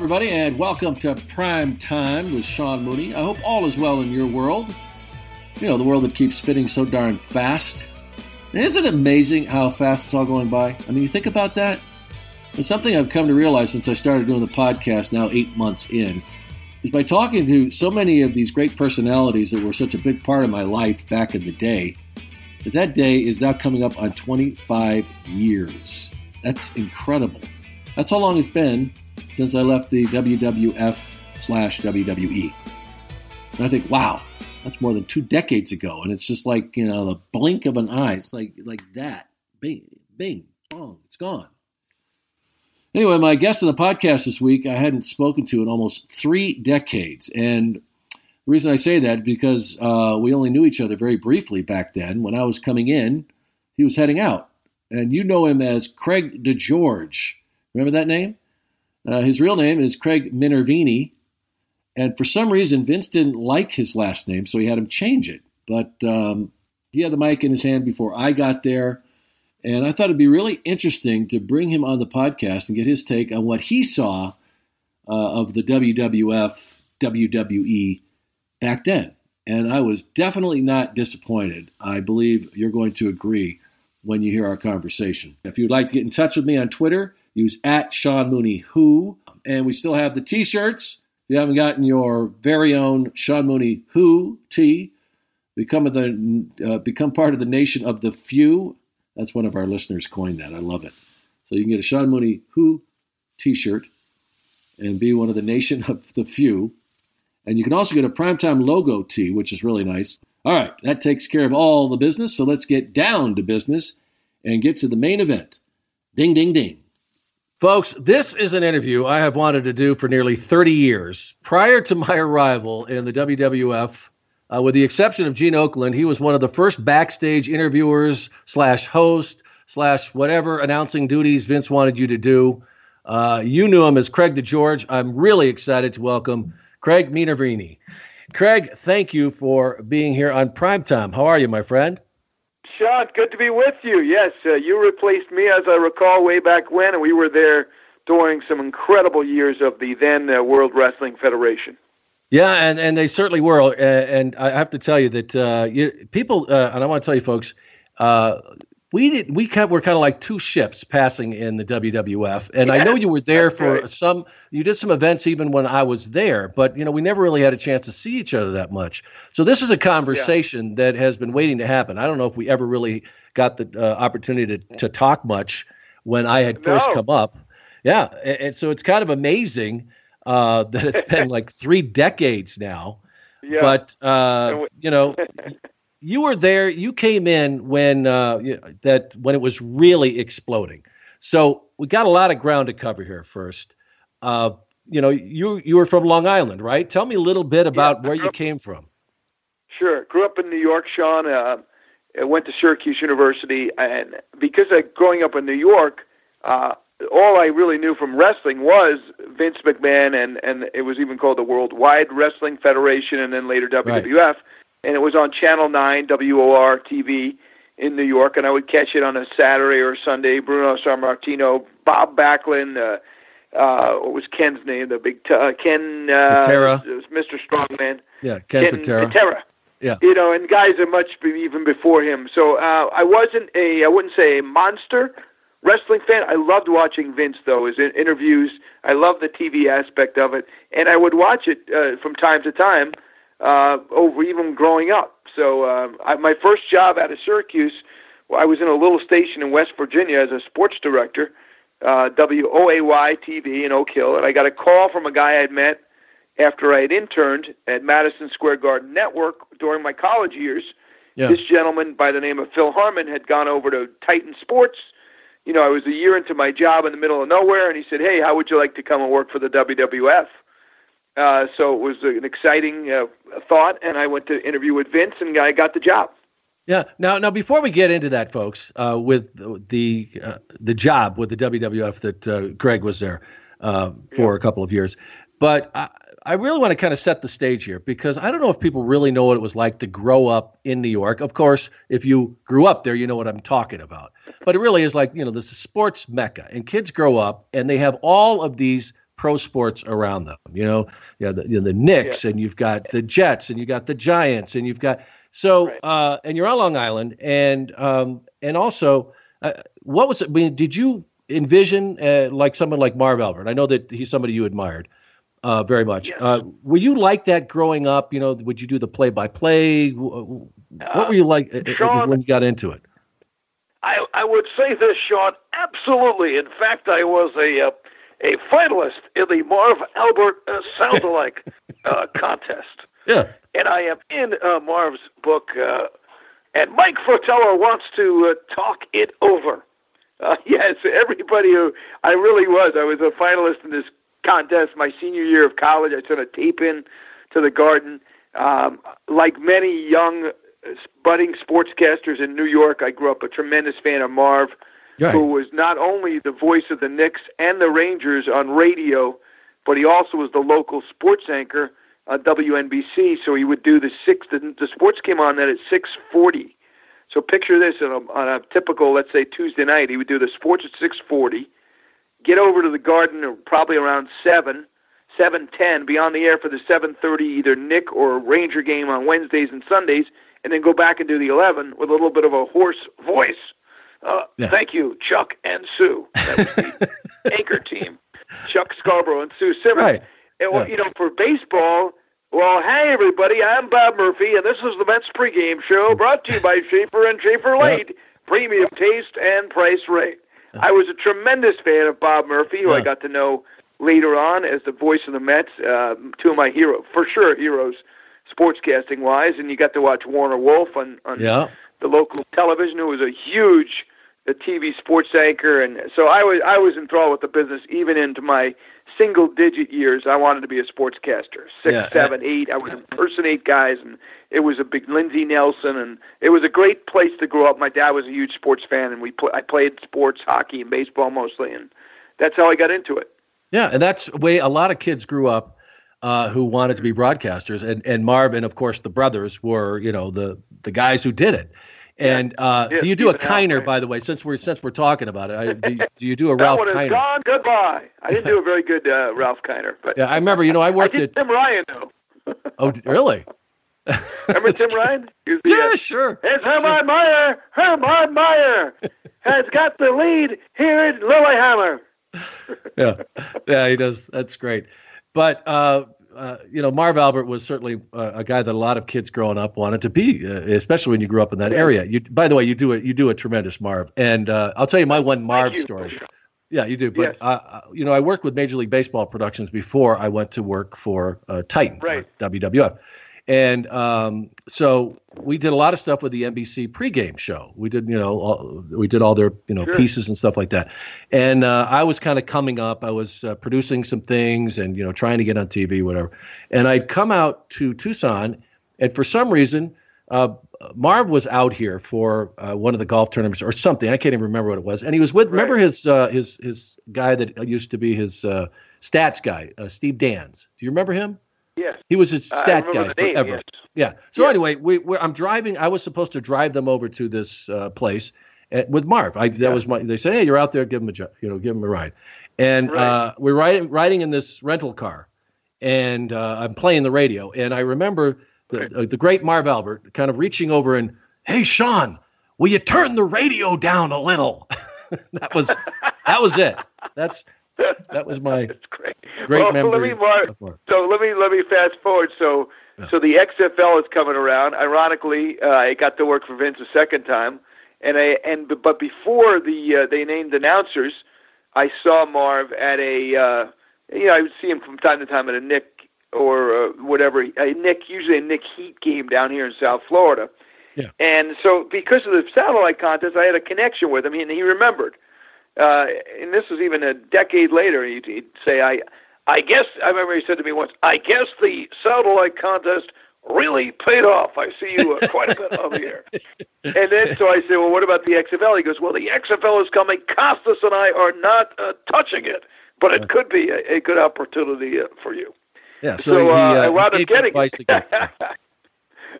everybody, and welcome to Prime Time with Sean Mooney. I hope all is well in your world. You know, the world that keeps spinning so darn fast. And isn't it amazing how fast it's all going by? I mean, you think about that? It's something I've come to realize since I started doing the podcast now eight months in, is by talking to so many of these great personalities that were such a big part of my life back in the day, that that day is now coming up on 25 years. That's incredible. That's how long it's been since I left the WWF slash WWE. And I think, wow, that's more than two decades ago. And it's just like, you know, the blink of an eye. It's like like that. Bing, bing, bong, it's gone. Anyway, my guest on the podcast this week, I hadn't spoken to in almost three decades. And the reason I say that is because uh, we only knew each other very briefly back then. When I was coming in, he was heading out. And you know him as Craig DeGeorge. Remember that name? Uh, his real name is Craig Minervini, and for some reason Vince didn't like his last name, so he had him change it. But um, he had the mic in his hand before I got there, and I thought it'd be really interesting to bring him on the podcast and get his take on what he saw uh, of the WWF, WWE back then. And I was definitely not disappointed. I believe you're going to agree when you hear our conversation. If you'd like to get in touch with me on Twitter, Use at Sean Mooney Who. And we still have the t shirts. If you haven't gotten your very own Sean Mooney Who tee, become, the, uh, become part of the nation of the few. That's one of our listeners coined that. I love it. So you can get a Sean Mooney Who t shirt and be one of the nation of the few. And you can also get a primetime logo tee, which is really nice. All right, that takes care of all the business. So let's get down to business and get to the main event. Ding, ding, ding. Folks, this is an interview I have wanted to do for nearly 30 years. Prior to my arrival in the WWF, uh, with the exception of Gene Okerlund, he was one of the first backstage interviewers slash host slash whatever announcing duties Vince wanted you to do. Uh, you knew him as Craig DeGeorge. I'm really excited to welcome Craig Minervini. Craig, thank you for being here on Primetime. How are you, my friend? Sean, good to be with you. Yes, uh, you replaced me, as I recall, way back when, and we were there during some incredible years of the then uh, World Wrestling Federation. Yeah, and, and they certainly were. Uh, and I have to tell you that uh, you, people, uh, and I want to tell you folks, uh, we did we kind were kind of like two ships passing in the WWF, and yeah, I know you were there for right. some. You did some events even when I was there, but you know we never really had a chance to see each other that much. So this is a conversation yeah. that has been waiting to happen. I don't know if we ever really got the uh, opportunity to to talk much when I had first no. come up. Yeah, and, and, so it's kind of amazing uh, that it's been like three decades now. Yeah. But uh, you know, you were there. You came in when uh, that when it was really exploding. So we got a lot of ground to cover here. First, uh, you know, you you were from Long Island, right? Tell me a little bit about yeah, where you came from. Sure, grew up in New York, Sean. Uh, I went to Syracuse University, and because of growing up in New York, uh, all I really knew from wrestling was Vince McMahon, and and it was even called the Worldwide Wrestling Federation, and then later WWF. Right and it was on Channel 9 WOR TV in New York, and I would catch it on a Saturday or Sunday. Bruno Sammartino, Bob Backlund, uh, uh, what was Ken's name? The big t- uh, Ken uh, Patera. It was Mr. Strongman. Yeah, Ken, Ken Patera. Patera. Yeah. You know, and guys are much even before him. So uh, I wasn't a, I wouldn't say a monster wrestling fan. I loved watching Vince though, his interviews. I love the TV aspect of it, and I would watch it uh, from time to time uh, over even growing up. So uh, I, my first job out of Syracuse, well, I was in a little station in West Virginia as a sports director, uh, WOAY TV in Oak Hill, and I got a call from a guy I'd met after I had interned at Madison Square Garden Network during my college years. Yeah. This gentleman by the name of Phil Harmon had gone over to Titan Sports. You know, I was a year into my job in the middle of nowhere, and he said, "Hey, how would you like to come and work for the WWF?" Uh, so it was an exciting uh, thought, and I went to interview with Vince, and I got the job. Yeah. Now, now, before we get into that, folks, uh, with the uh, the job with the WWF that uh, Greg was there uh, for yeah. a couple of years, but I, I really want to kind of set the stage here because I don't know if people really know what it was like to grow up in New York. Of course, if you grew up there, you know what I'm talking about. But it really is like you know this is sports mecca, and kids grow up and they have all of these pro sports around them. You know, you know the, you know, the Knicks, yeah. and you've got the Jets, and you've got the Giants, and you've got so, right. uh, and you're on Long Island, and um, and also, uh, what was it? I mean, did you envision uh, like someone like Marv Albert? I know that he's somebody you admired uh, very much. Yes. Uh, were you like that growing up? You know, would you do the play-by-play? What were you like uh, Sean, when you got into it? I, I would say this, Sean. Absolutely. In fact, I was a uh, a finalist in the Marv Albert uh, Sound Alike uh, contest. Yeah. And I am in uh, Marv's book, uh, and Mike Fratello wants to uh, talk it over. Uh, yes, everybody who I really was. I was a finalist in this contest my senior year of college. I sent a tape in to the Garden. Um, like many young budding sportscasters in New York, I grew up a tremendous fan of Marv, right. who was not only the voice of the Knicks and the Rangers on radio, but he also was the local sports anchor on WNBC. So he would do the six. The, the sports came on then at six forty. So picture this on a, on a typical, let's say Tuesday night, he would do the sports at six forty, get over to the Garden probably around seven, seven ten, be on the air for the seven thirty either Knick or Ranger game on Wednesdays and Sundays and then go back and do the 11 with a little bit of a hoarse voice. Uh, yeah. Thank you, Chuck and Sue. That was the anchor team, Chuck Scarborough and Sue Simmons. Right. And, well, yeah. you know, for baseball, well, hey, everybody, I'm Bob Murphy, and this is the Mets pregame show brought to you by Schaefer and Schaefer Lane, yep. premium taste and price rate. I was a tremendous fan of Bob Murphy, who yeah. I got to know later on as the voice of the Mets. Uh, two of my heroes, for sure, heroes sportscasting wise, and you got to watch Warner Wolf on, on yeah. The local television, who was a huge uh, a TV sports anchor, and so I was I was enthralled with the business even into my single digit years. I wanted to be a sportscaster. Six, yeah, seven, eight. I would impersonate guys, and it was a big Lindsey Nelson, and it was a great place to grow up. My dad was a huge sports fan, and we pl- I played sports, hockey, and baseball mostly, and that's how I got into it. Yeah, and that's way a lot of kids grew up uh, who wanted to be broadcasters, and and Marv and of course the brothers were you know the the guys who did it. And uh, yeah, do you do a Kiner, by the way? Since we're since we're talking about it, I, do, you, do you do a Ralph Kiner? Gone, goodbye. I didn't do a very good uh, Ralph Kiner, but yeah, I remember. You know, I worked I at Tim Ryan though. oh, really? Remember Tim Ryan? The, yeah, uh, sure. It's Hermann Maier. Hermann Maier has got the lead here at Lillehammer. yeah, yeah, he does. That's great. But uh, uh, you know, Marv Albert was certainly uh, a guy that a lot of kids growing up wanted to be, uh, especially when you grew up in that area. You, by the way, you do a you do a tremendous Marv, and uh, I'll tell you my one Marv story. Yeah, you do. But yes. Uh, you know, I worked with Major League Baseball productions before I went to work for Titan, right. WWF. And um, so we did a lot of stuff with the NBC pregame show. We did, you know, all, we did all their, you know, sure. pieces and stuff like that. And uh, I was kind of coming up. I was uh, producing some things and you know trying to get on TV, whatever. And I'd come out to Tucson, and for some reason, uh, Marv was out here for uh, one of the golf tournaments or something. I can't even remember what it was. And he was with. Right. Remember his uh, his his guy that used to be his uh, stats guy, Steve Dans. Do you remember him? Yes. He was his stat guy forever. Yes. Yeah. So yes. anyway, we, I'm driving. I was supposed to drive them over to this uh, place at, with Marv. I, that yeah. was my. They said, "Hey, you're out there. Give him a you know, give him a ride." And right. uh, we're riding riding in this rental car, and uh, I'm playing the radio. And I remember the, right. Uh, the great Marv Albert kind of reaching over and, "Hey, Sean, will you turn the radio down a little?" that was that was it. That's that was my That's great. great well, memory. Let me mark, so let me let me fast forward. So yeah. so the XFL is coming around. Ironically, uh, I got to work for Vince a second time, and I and but before the uh, they named announcers, I saw Marv at a uh, you know I would see him from time to time at a Knick or uh, whatever a Knick usually a Knick Heat game down here in South Florida. Yeah. And so because of the satellite contest, I had a connection with him, and he remembered uh, and this was even a decade later. He'd, he'd say, "I, I guess." I remember he said to me once, "I guess the satellite contest really paid off. I see you uh, quite a bit over here." And then so I said, "Well, what about the XFL?" He goes, "Well, the XFL is coming. Costas and I are not uh, touching it, but it could be a, a good opportunity uh, for you." Yeah. So, so he, uh, I wound up getting it.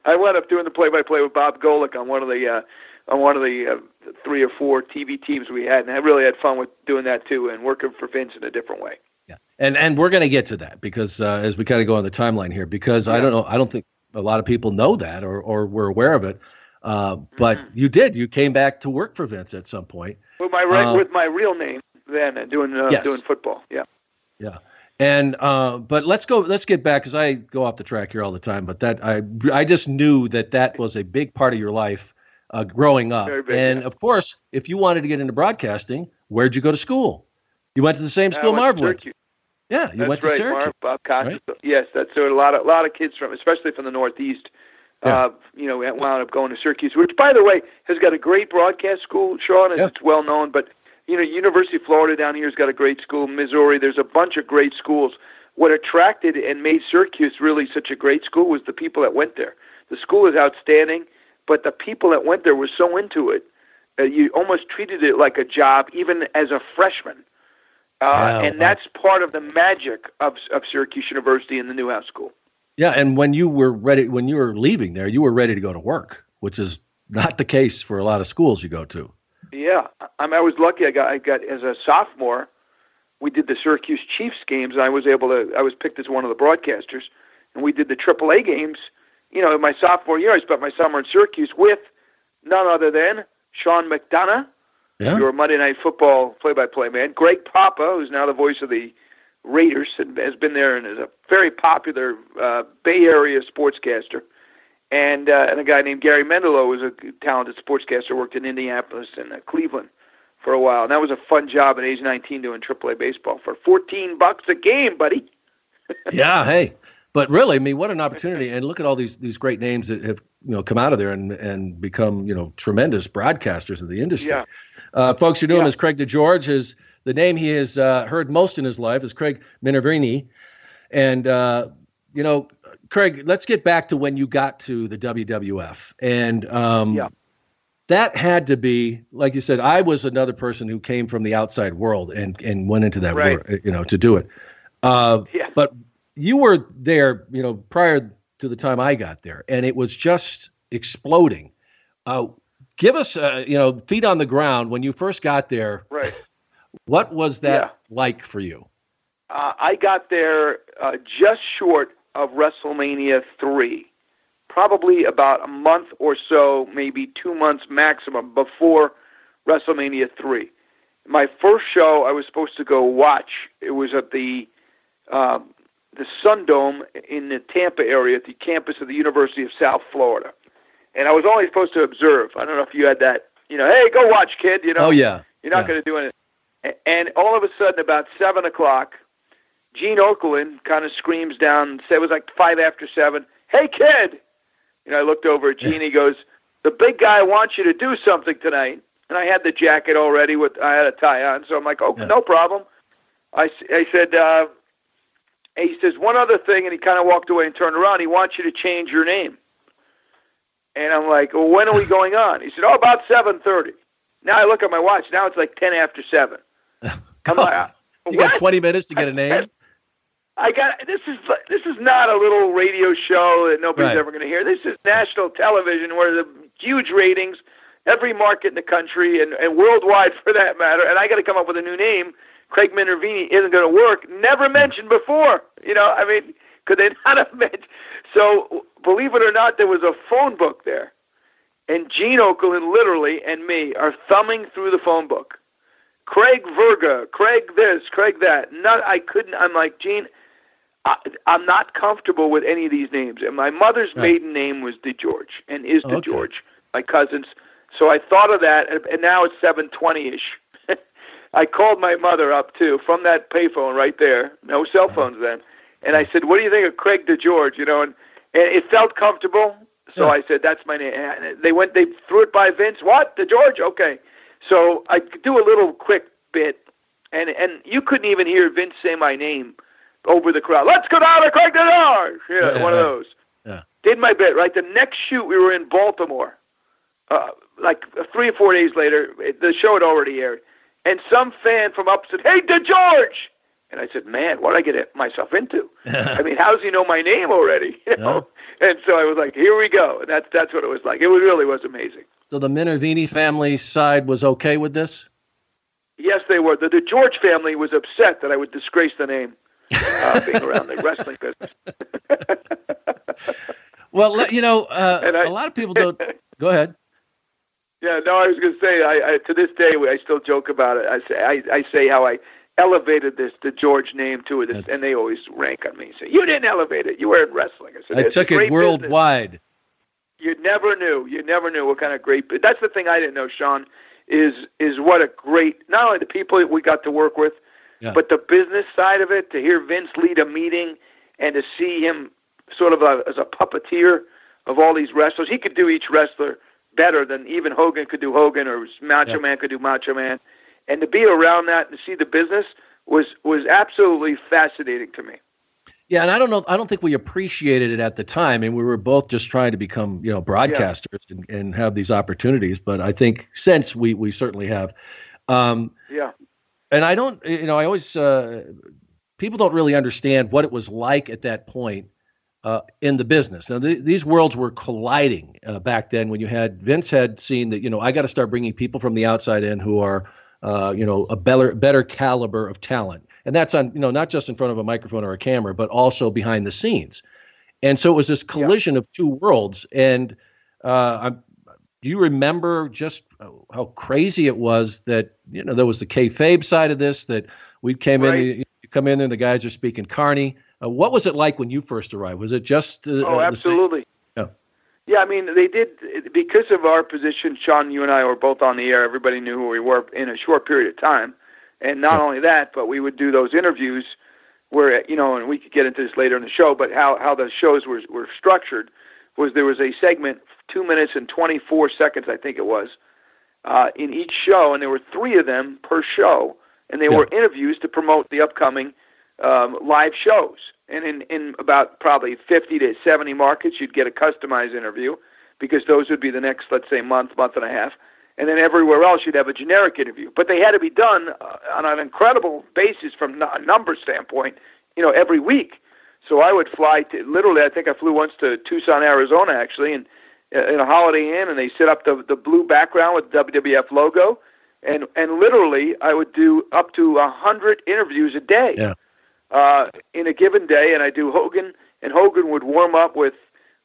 I wound up doing the play-by-play with Bob Golic on one of the uh, on one of the uh, three or four TV teams we had, and I really had fun with doing that too, and working for Vince in a different way. Yeah, and and we're going to get to that because uh, as we kind of go on the timeline here, because yeah. I don't know, I don't think a lot of people know that or or were aware of it. Uh, but mm-hmm. you did. You came back to work for Vince at some point with my uh, with my real name then, and doing uh, yes. doing football. Yeah. Yeah. And uh, but let's go. Let's get back because I go off the track here all the time. But that I I just knew that that was a big part of your life uh, growing up. Big, and yeah. of course, if you wanted to get into broadcasting, where'd you go to school? You went to the same school Marv went. Yeah, you that's went to right, Syracuse. Marv, Bob Right? Yes, that's so a lot of a lot of kids from, especially from the Northeast. Yeah. Uh, you know, wound up going to Syracuse, which, by the way, has got a great broadcast school, Sean, and yeah. it's well known. But you know, University of Florida down here has got a great school. Missouri, there's a bunch of great schools. What attracted and made Syracuse really such a great school was the people that went there. The school is outstanding, but the people that went there were so into it. Uh, you almost treated it like a job, even as a freshman. Uh, and that's part of the magic of, of Syracuse University and the Newhouse School. Yeah, and when you were ready, when you were leaving there, you were ready to go to work, which is not the case for a lot of schools you go to. Yeah, I, mean, I was lucky. I got, I got as a sophomore, we did the Syracuse Chiefs games, and I was able to. I was picked as one of the broadcasters, and we did the AAA games. You know, in my sophomore year, I spent my summer in Syracuse with none other than Sean McDonough, yeah. your Monday Night Football play-by-play man, Greg Papa, who's now the voice of the Raiders, and has been there and is a very popular uh, Bay Area sportscaster and uh, and a guy named Gary Mendelow was a talented sportscaster, worked in Indianapolis and uh, Cleveland for a while. And that was a fun job at age 19 doing AAA baseball for 14 bucks a game, buddy. yeah, hey. But really, I mean, what an opportunity! And look at all these these great names that have you know come out of there and and become you know tremendous broadcasters of the industry. Yeah. Uh, folks, you're doing yeah. this. Craig DeGeorge is the name he has uh, heard most in his life is Craig Minervini, and uh, you know Craig, let's get back to when you got to the WWF, and um, yeah. that had to be, like you said, I was another person who came from the outside world and and went into that, right. world, you know, to do it. Uh, yeah. But you were there, you know, prior to the time I got there, and it was just exploding. Uh, give us, uh, you know, feet on the ground when you first got there. Right. What was that yeah. like for you? Uh, I got there uh, just short of WrestleMania 3, probably about a month or so, maybe two months maximum before WrestleMania 3. My first show I was supposed to go watch, it was at the um, the Sun Dome in the Tampa area at the campus of the University of South Florida. And I was only supposed to observe. I don't know if you had that, you know, hey, go watch, kid. You know, oh yeah, you're not yeah. going to do anything. And all of a sudden, about seven o'clock, Gene Okerlund kind of screams down. Say it was like five after seven. Hey kid, you know I looked over at Gene. He goes, "The big guy wants you to do something tonight." And I had the jacket already with I had a tie on, so I'm like, "Oh, yeah. no problem." I I said. uh he says one other thing, and he kind of walked away and turned around. He wants you to change your name. And I'm like, well, when are we going on? He said, oh, about 7.30. Now I look at my watch. Now it's like 10 after 7. I'm like, uh, you got 20 minutes to get a name? I got this is this is not a little radio show that nobody's right. ever going to hear. This is national television where the huge ratings, every market in the country and, and worldwide for that matter. And I got to come up with a new name. Craig Minervini isn't going to work. Never hmm. mentioned before. You know, I mean, could they not have mentioned? So believe it or not, there was a phone book there, and Gene Okerlund literally and me are thumbing through the phone book. Craig Verga, Craig this, Craig that. Not, I couldn't. I'm like Gene. I, am not comfortable with any of these names. And my mother's right. maiden name was DeGeorge and is DeGeorge, okay. my cousin's. So I thought of that, and now it's 7:20 ish. I called my mother up too from that payphone right there. No cell uh-huh. phones then, and I said, "What do you think of Craig DeGeorge?" You know, and, and it felt comfortable. So yeah. I said, "That's my name." And they went, they threw it by Vince. What DeGeorge? Okay. So I do a little quick bit, and and you couldn't even hear Vince say my name over the crowd. Let's go down to Craig Denard. Yeah, yeah, one of those. Yeah. Did my bit right. The next shoot, we were in Baltimore. Uh, like three or four days later, the show had already aired, and some fan from up said, "Hey, DeGeorge," and I said, "Man, what did I get myself into? I mean, how does he know my name already?" You know. Yeah. And so I was like, "Here we go," and that's that's what it was like. It was, really was amazing. So the Minervini family side was okay with this. Yes, they were. The DeGeorge family was upset that I would disgrace the name. uh, being around the wrestling business. well, you know, uh, I, a lot of people don't. Go ahead. Yeah, no, I was going to say. I, I to this day I still joke about it. I say I, I say how I elevated this DeGeorge name to it, and they always rank on me. Say you didn't elevate it. You were in wrestling. I said I took it worldwide. Business. You never knew. You never knew what kind of great. That's the thing I didn't know, Sean. Is is what a great not only the people that we got to work with, yeah. but the business side of it. To hear Vince lead a meeting and to see him sort of a, as a puppeteer of all these wrestlers, he could do each wrestler better than even Hogan could do Hogan or Macho yeah. Man could do Macho Man. And to be around that and to see the business was was absolutely fascinating to me. Yeah, and I don't know. I don't think we appreciated it at the time, and we were both just trying to become, you know, broadcasters yeah. and, and have these opportunities. But I think since we we certainly have. Um, yeah. And I don't, you know, I always uh, people don't really understand what it was like at that point uh, in the business. Now, th- these worlds were colliding uh, back then when you had Vince had seen that, you know, I got to start bringing people from the outside in who are, uh, you know, a better better caliber of talent and that's on you know not just in front of a microphone or a camera but also behind the scenes and so it was this collision yeah. of two worlds and uh, do you remember just how crazy it was that you know there was the kayfabe side of this that we came right. in you come in there and the guys are speaking carney uh, what was it like when you first arrived was it just uh, oh absolutely yeah. yeah i mean they did because of our position sean you and i were both on the air everybody knew who we were in a short period of time and not only that, but we would do those interviews where you know, and we could get into this later in the show, but how how the shows were were structured was there was a segment, two minutes and twenty four seconds, I think it was, uh, in each show, and there were three of them per show, and they yeah. were interviews to promote the upcoming um, live shows. And in in about probably fifty to seventy markets, you'd get a customized interview because those would be the next, let's say, month, month and a half and then everywhere else you'd have a generic interview. But they had to be done uh, on an incredible basis from a number standpoint, you know, every week. So I would fly to literally. I think I flew once to Tucson, Arizona, actually, and uh, in a Holiday Inn, and they set up the the blue background with the WWF logo, and and literally I would do up to a hundred interviews a day, yeah. Uh, in a given day, and I do Hogan, and Hogan would warm up with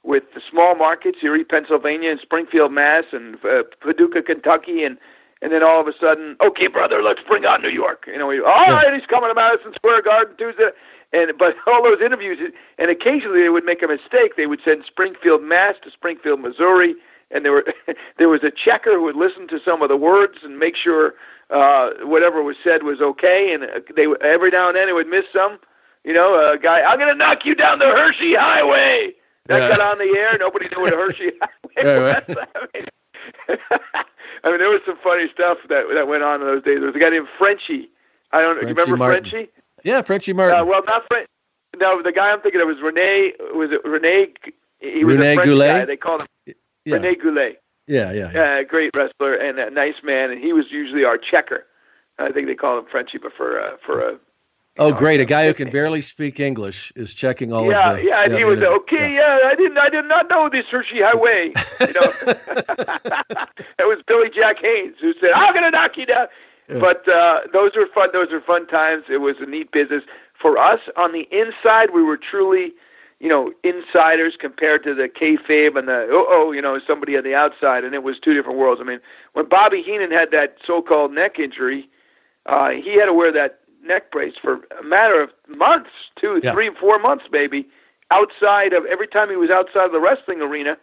with the small markets, Erie, Pennsylvania, and Springfield, Mass, and uh, Paducah, Kentucky, and and then all of a sudden, okay, brother, let's bring on New York. You know, we, all right, he's coming to Madison Square Garden Tuesday. And but all those interviews, and occasionally they would make a mistake. They would send Springfield, Mass, to Springfield, Missouri, and there were there was a checker who would listen to some of the words and make sure uh, whatever was said was okay. And uh, they every now and then they would miss some. You know, a guy, I'm gonna knock you down the Hershey Highway that yeah. got on the air. Nobody knew what a Hershey yeah, was. I mean, I mean, there was some funny stuff that that went on in those days. There was a guy named Frenchie. I don't. Frenchie you remember Martin. Frenchie? Yeah, Frenchie Martin. Uh, well, not French. No, the guy I'm thinking of was Rene. Was it Rene? He was Rene a French Goulet? guy. They called him yeah. Rene Goulet. Yeah, yeah, yeah. Uh, great wrestler and a nice man, and he was usually our checker. I think they call him Frenchie, but for uh, for a Oh, know, great! A guy who can barely speak English is checking all yeah, of the. Yeah, yeah, he was okay. Yeah. yeah. I didn't. I did not know this Hershey Highway. You know, it was Billy Jack Haynes who said, "I'm gonna knock you down." But uh, those were fun. Those were fun times. It was a neat business for us. On the inside, we were truly, you know, insiders compared to the kayfabe and the oh oh, you know, somebody on the outside, and it was two different worlds. I mean, when Bobby Heenan had that so-called neck injury, uh, he had to wear that neck brace for a matter of months, two, yeah. three, four months maybe, outside of every time he was outside of the wrestling arena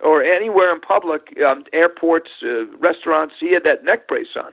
or anywhere in public, um, airports, uh, restaurants, he had that neck brace on.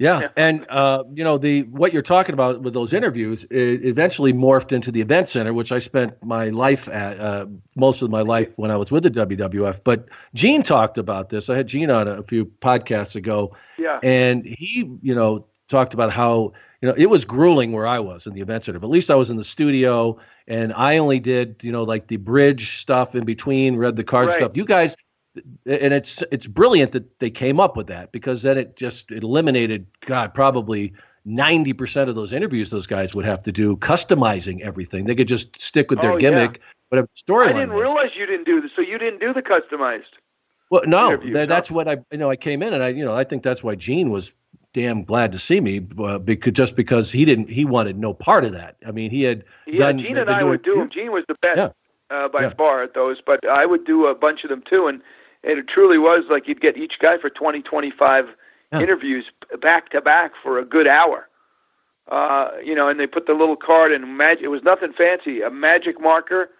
Yeah, yeah. and uh, you know the what you're talking about with those interviews, it eventually morphed into the event center, which I spent my life at uh, most of my life when I was with the WWF. But Gene talked about this. I had Gene on a, a few podcasts ago, yeah, and he, you know, talked about how you know it was grueling where I was in the event center. But at least I was in the studio, and I only did you know like the bridge stuff in between, read the card right. stuff. You guys, and it's it's brilliant that they came up with that because then it just it eliminated God probably. 90% of those interviews those guys would have to do customizing everything. They could just stick with their oh, gimmick, yeah. whatever storyline. I didn't was. realize you didn't do this. So you didn't do the customized. Well, no, that, that's what I you know I came in and I you know I think that's why Gene was damn glad to see me uh, because just because he didn't he wanted no part of that. I mean, he had yeah. Done, Gene and I would do them. Gene was the best yeah. uh, by Yeah. far at those, but I would do a bunch of them too, and and it truly was like you'd get each guy for 20, 25 Yeah. interviews back to back for a good hour. Uh, you know, and they put the little card in magic. It was nothing fancy. A magic marker,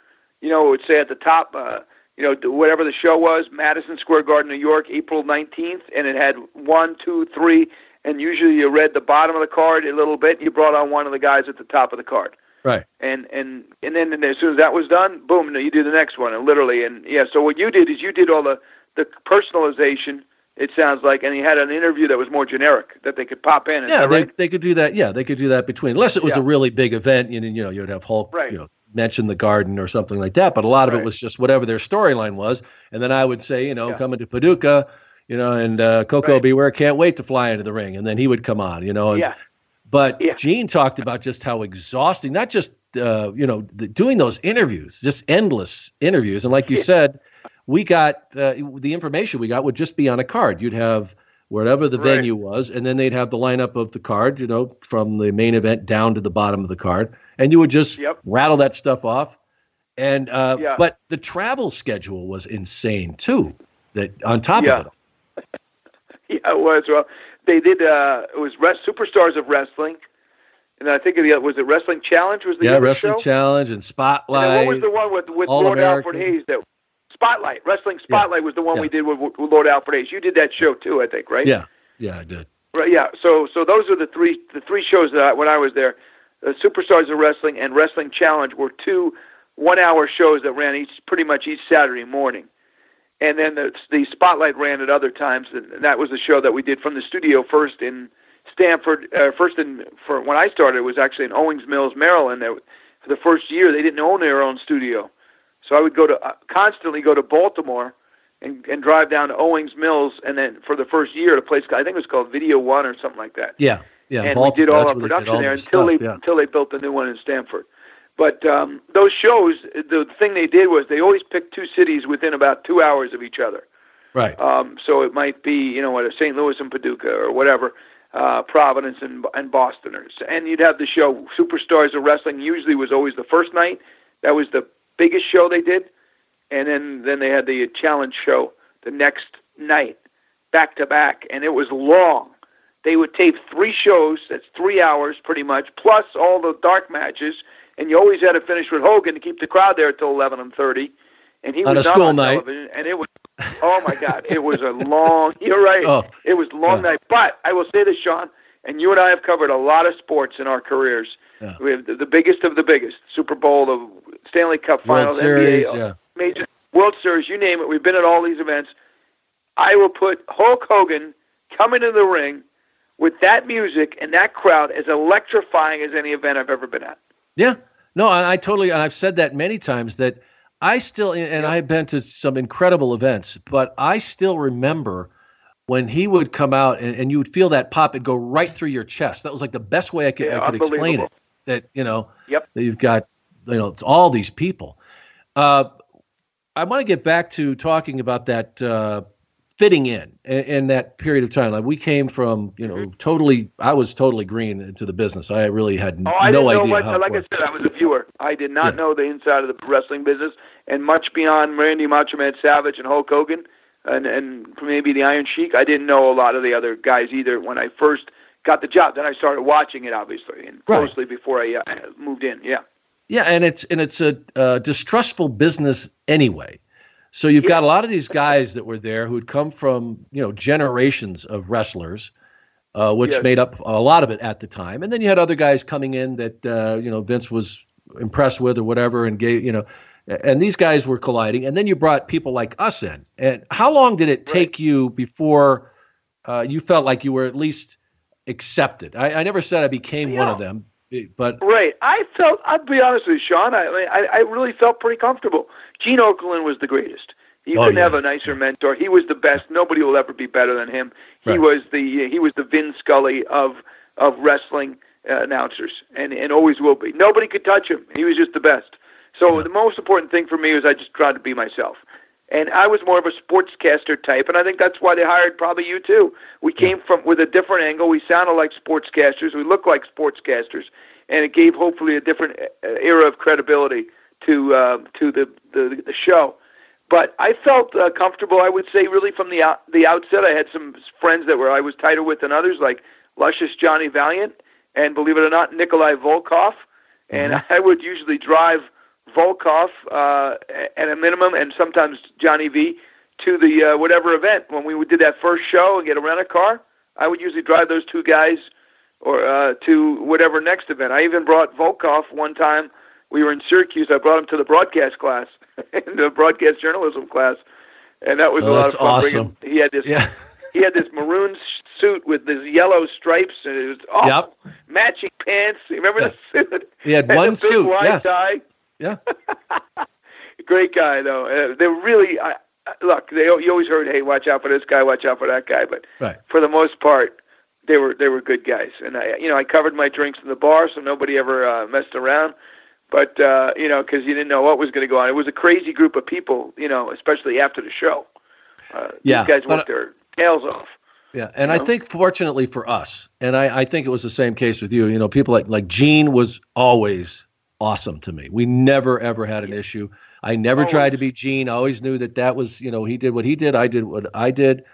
you know, it would say at the top, uh, you know, whatever the show was, Madison Square Garden, New York, April 19th, and it had one, two, three, and usually you read the bottom of the card a little bit. You brought on one of the guys at the top of the card Right. and and and then and as soon as that was done, boom, you do the next one, and literally, and yeah. So what you did is you did all the the personalization. It sounds like, and he had an interview that was more generic that they could pop in. Yeah, they, right? they could do that. Yeah, they could do that between, unless it was Yeah. a really big event. You know, you know, you'd have Hulk, Right. you know, mention the garden or something like that. But a lot of it was just whatever their storyline was. And then I would say, you know, Yeah. coming to Paducah, you know, and uh, Koko Right. B. Ware can't wait to fly into the ring, and then he would come on, you know. And, yeah, But Yeah. Gene talked about just how exhausting, not just uh, you know the, doing those interviews, just endless interviews. And like you Yeah. said, we got uh, the information we got would just be on a card. You'd have wherever the Right. venue was, and then they'd have the lineup of the card, you know, from the main event down to the bottom of the card, and you would just Yep. rattle that stuff off. And uh, Yeah. but the travel schedule was insane too. That on top of it, yeah, it was. Well, they did. uh It was Res- Superstars of Wrestling, and I think the was it Wrestling Challenge was the yeah, wrestling show. challenge and And spotlight. then what was the one with with All Lord American. Alfred Hayes? That Spotlight Wrestling Spotlight was the one Yeah. we did with, with Lord Alfred Hayes. You did that show too, I think, right? yeah, yeah, I did. Right. Yeah. So so those are the three the three shows that I, when I was there, uh, Superstars of Wrestling and Wrestling Challenge were two one hour shows that ran each pretty much each Saturday morning, and then the the Spotlight ran at other times, and that was a show that we did from the studio first in Stamford. Uh, first in for when I started it was actually in Owings Mills, Maryland. There, for the first year, they didn't own their own studio, so I would go to uh, constantly go to Baltimore and, and drive down to Owings Mills, and then for the first year, a place I think it was called Video One or something like that. Yeah, yeah. and Baltimore, we did all our production all there their until stuff, they yeah. until they built the new one in Stamford. But um, those shows, the thing they did was they always picked two cities within about two hours of each other. Right. Um, so it might be, you know, what St. Louis and Paducah or whatever, uh, Providence and, and Boston. Or, and you'd have the show Superstars of Wrestling. Usually was always the first night. That was the biggest show they did, and then then they had the challenge show the next night, back to back, and it was long. They would tape three shows. That's three hours pretty much, plus all the dark matches. And you always had to finish with Hogan to keep the crowd there until eleven and thirty. And he On was a school on night. television, and it was oh my god, it was a long. You're right. Oh, It was a long Yeah. night. But I will say this, Sean, and you and I have covered a lot of sports in our careers. Yeah. We have the, the biggest of the biggest Super Bowl, the Stanley Cup Finals, Series. NBA, Yeah. major World Series, you name it. We've been at all these events. I will put Hulk Hogan coming in the ring with that music and that crowd as electrifying as any event I've ever been at. Yeah. No, I, I totally, and I've said that many times that I still, and I've been to some incredible events, but I still remember when he would come out and, and you would feel that pop and go right through your chest. That was like the best way I could, Yeah, I could explain it. That, you know, Yep. that you've got, you know, all these people. Uh, I want to get back to talking about that uh, fitting in, in in that period of time. Like we came from, you know, totally. I was totally green into the business. I really had Mm-hmm. Oh, I no didn't know idea much. how Like I said, I was a viewer. I did not Yeah. know the inside of the wrestling business, and much beyond Randy Macho Man Savage and Hulk Hogan, and and maybe the Iron Sheik. I didn't know a lot of the other guys either when I first got the job. Then I started watching it, obviously, and Right. closely before I uh, moved in. Yeah. Yeah, and it's and it's a uh, distrustful business anyway. So you've got a lot of these guys that were there who had come from you know generations of wrestlers, uh, which Yes. made up a lot of it at the time. And then you had other guys coming in that uh, you know Vince was impressed with or whatever, and gave you know, and these guys were colliding. And then you brought people like us in. And how long did it take you before uh, you felt like you were at least accepted? I, I never said I became one of them, but Right. I felt. I'll be honest with you, Sean. I I, I really felt pretty comfortable. Gene Okerlund was the greatest. You Oh, couldn't yeah. have a nicer mentor. He was the best. Nobody will ever be better than him. He Right. was the he was the Vin Scully of of wrestling uh, announcers, and and always will be. Nobody could touch him. He was just the best. So Yeah. the most important thing for me was I just tried to be myself, and I was more of a sportscaster type, and I think that's why they hired probably you too. We came from with a different angle. We sounded like sportscasters. We looked like sportscasters, and it gave hopefully a different uh, era of credibility to uh, to the, the the show. But I felt uh, comfortable. I would say really from the out, the outset. I had some friends that were I was tighter with than others, like luscious Johnny Valiant, and believe it or not, Nikolai Volkov. And mm-hmm. I would usually drive Volkov uh, at a minimum, and sometimes Johnny V to the uh, whatever event. When we did that first show and get a rent a car, I would usually drive those two guys or uh, to whatever next event. I even brought Volkov one time. We were in Syracuse. I brought him to the broadcast class, in the broadcast journalism class, and that was oh, a lot of fun. Awesome. He had this. Yeah. he had this maroon suit with these yellow stripes, and it was awesome. Yep. Matching pants. You remember yeah. the suit? He had one suit. Yes. Tie. Yeah. Great guy, though. Uh, they're really. I, look, they you always heard, "Hey, watch out for this guy, watch out for that guy," but right. for the most part, they were they were good guys. And I, you know, I covered my drinks in the bar, so nobody ever uh, messed around. But uh, you know, because you didn't know what was going to go on. It was a crazy group of people, you know, especially after the show. Uh, yeah, these guys worked their tails off. Yeah, and I know? think fortunately for us, and I, I think it was the same case with you. You know, people like like Gene was always awesome to me. We never ever had an issue. I never always. tried to be Gene. I always knew that that was you know he did what he did. I did what I did.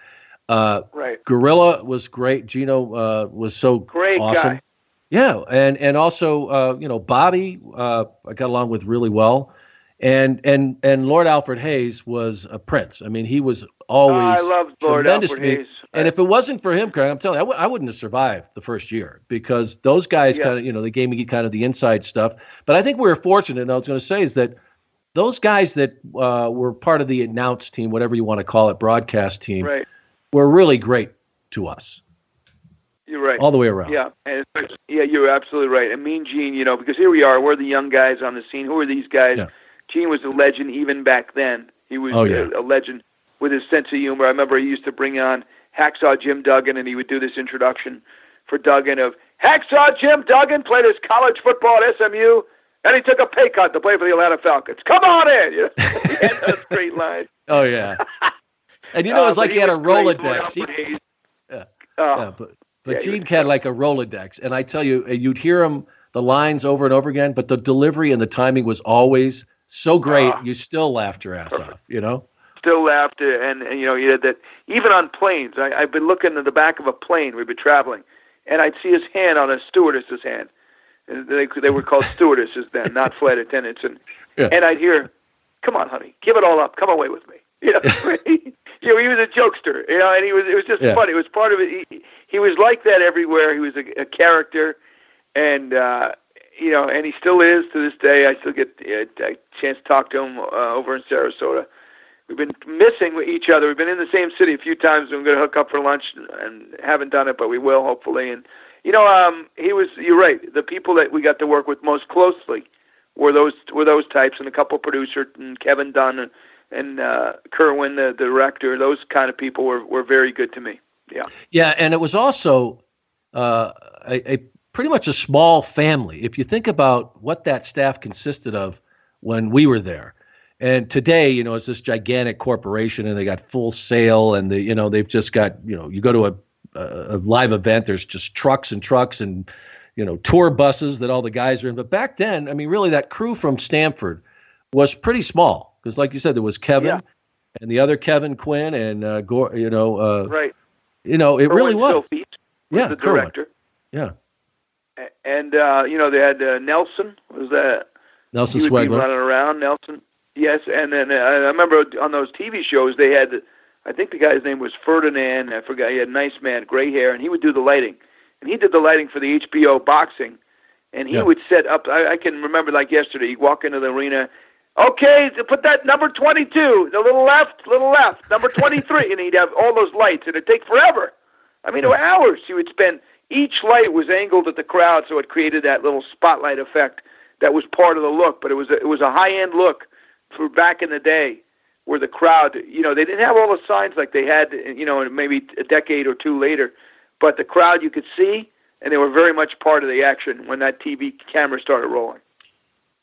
Uh, right. Gorilla was great. Gino uh, was so great awesome. Guy. Yeah, and and also uh, you know Bobby uh, I got along with really well, and and and Lord Alfred Hayes was a prince. I mean he was always oh, Lord Alfred Hayes. And if it wasn't for him, Craig, I'm telling you, I w- I wouldn't have survived the first year because those guys yeah. kind of, you know, they gave me kind of the inside stuff. But I think we were fortunate. And I was going to say is that those guys that uh, were part of the announce team, whatever you want to call it, broadcast team, right. were really great to us. You're right. All the way around. Yeah, and yeah, you're absolutely right. And Mean Gene, you know, because here we are, we're the young guys on the scene. Who are these guys? Yeah. Gene was a legend even back then. He was oh, yeah. a, a legend with his sense of humor. I remember he used to bring on Hacksaw Jim Duggan, and he would do this introduction for Duggan of Hacksaw Jim Duggan played his college football at SMU, and he took a pay cut to play for the Atlanta Falcons. Come on in! You know? he had a straight line. Oh yeah. And you know, uh, it's like he, he had a Rolodex. He, yeah. Uh, yeah, but but yeah, Gene had like a Rolodex, and I tell you, uh, you'd hear him the lines over and over again, but the delivery and the timing was always so great. Uh, you still laughed your ass perfect. off. You know still laughed, and, and you know, he had that even on planes. I, I've been looking at the back of a plane. We've been traveling, and I'd see his hand on a stewardess's hand. And they they were called stewardesses then, not flight attendants. And yeah. and I'd hear, "Come on, honey, give it all up. Come away with me." You know, you know, he was a jokester. You know, and he was. It was just yeah. funny. It was part of it. He, he was like that everywhere. He was a, a character, and uh, you know, and he still is to this day. I still get a, a chance to talk to him uh, over in Sarasota we've been missing each other. We've been in the same city a few times. I'm going to hook up for lunch, and haven't done it, but we will hopefully. And you know, um, he was. You're right. The people that we got to work with most closely were those were those types, and a couple producers, and Kevin Dunn and, and uh, Kerwin, the, the director. Those kind of people were were very good to me. Yeah. Yeah, and it was also uh, a, a pretty much a small family. If you think about what that staff consisted of when we were there and today, you know, it's this gigantic corporation, and they got Full Sail, and the you know they've just got you know you go to a, a, live event, there's just trucks and trucks and you know tour buses that all the guys are in. But back then, I mean, really, that crew from Stamford was pretty small because, like you said, there was Kevin yeah. and the other Kevin Quinn and uh, Gore, you know, uh, right. You know, it Kerwin really was. was yeah, the director. Kerwin. Yeah. And uh, you know they had uh, Nelson was that Nelson he would Sweglar be running around. Nelson, Yes, and then I remember on those TV shows they had, I think the guy's name was Ferdinand. I forgot. He had a nice man, gray hair, and he would do the lighting. And he did the lighting for the HBO boxing. And he yeah. would set up. I, I can remember like yesterday. He'd walk into the arena. Okay, put that number 22, the little left, little left, number 23, and he'd have all those lights, and it'd take forever. I mean, hours. He would spend. Each light was angled at the crowd, so it created that little spotlight effect that was part of the look. But it was a, it was a high end look for back in the day where the crowd, you know, they didn't have all the signs like they had, you know, maybe a decade or two later, but the crowd you could see, and they were very much part of the action when that TV camera started rolling.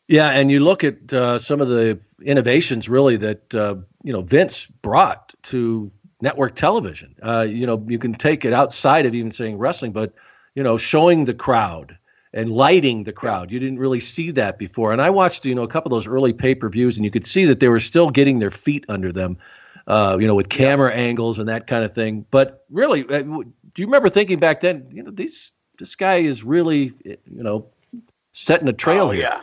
Yeah, and you look at uh, some of the innovations really that uh, you know Vince brought to network television. Uh, you know, you can take it outside of even saying wrestling, but you know, showing the crowd and lighting the crowd. You didn't really see that before. And I watched, you know, a couple of those early pay-per-views, and you could see that they were still getting their feet under them, uh, you know, with camera yeah. angles and that kind of thing. But really, uh, do you remember thinking back then? You know, these this guy is really, you know, setting a trail oh, here. Yeah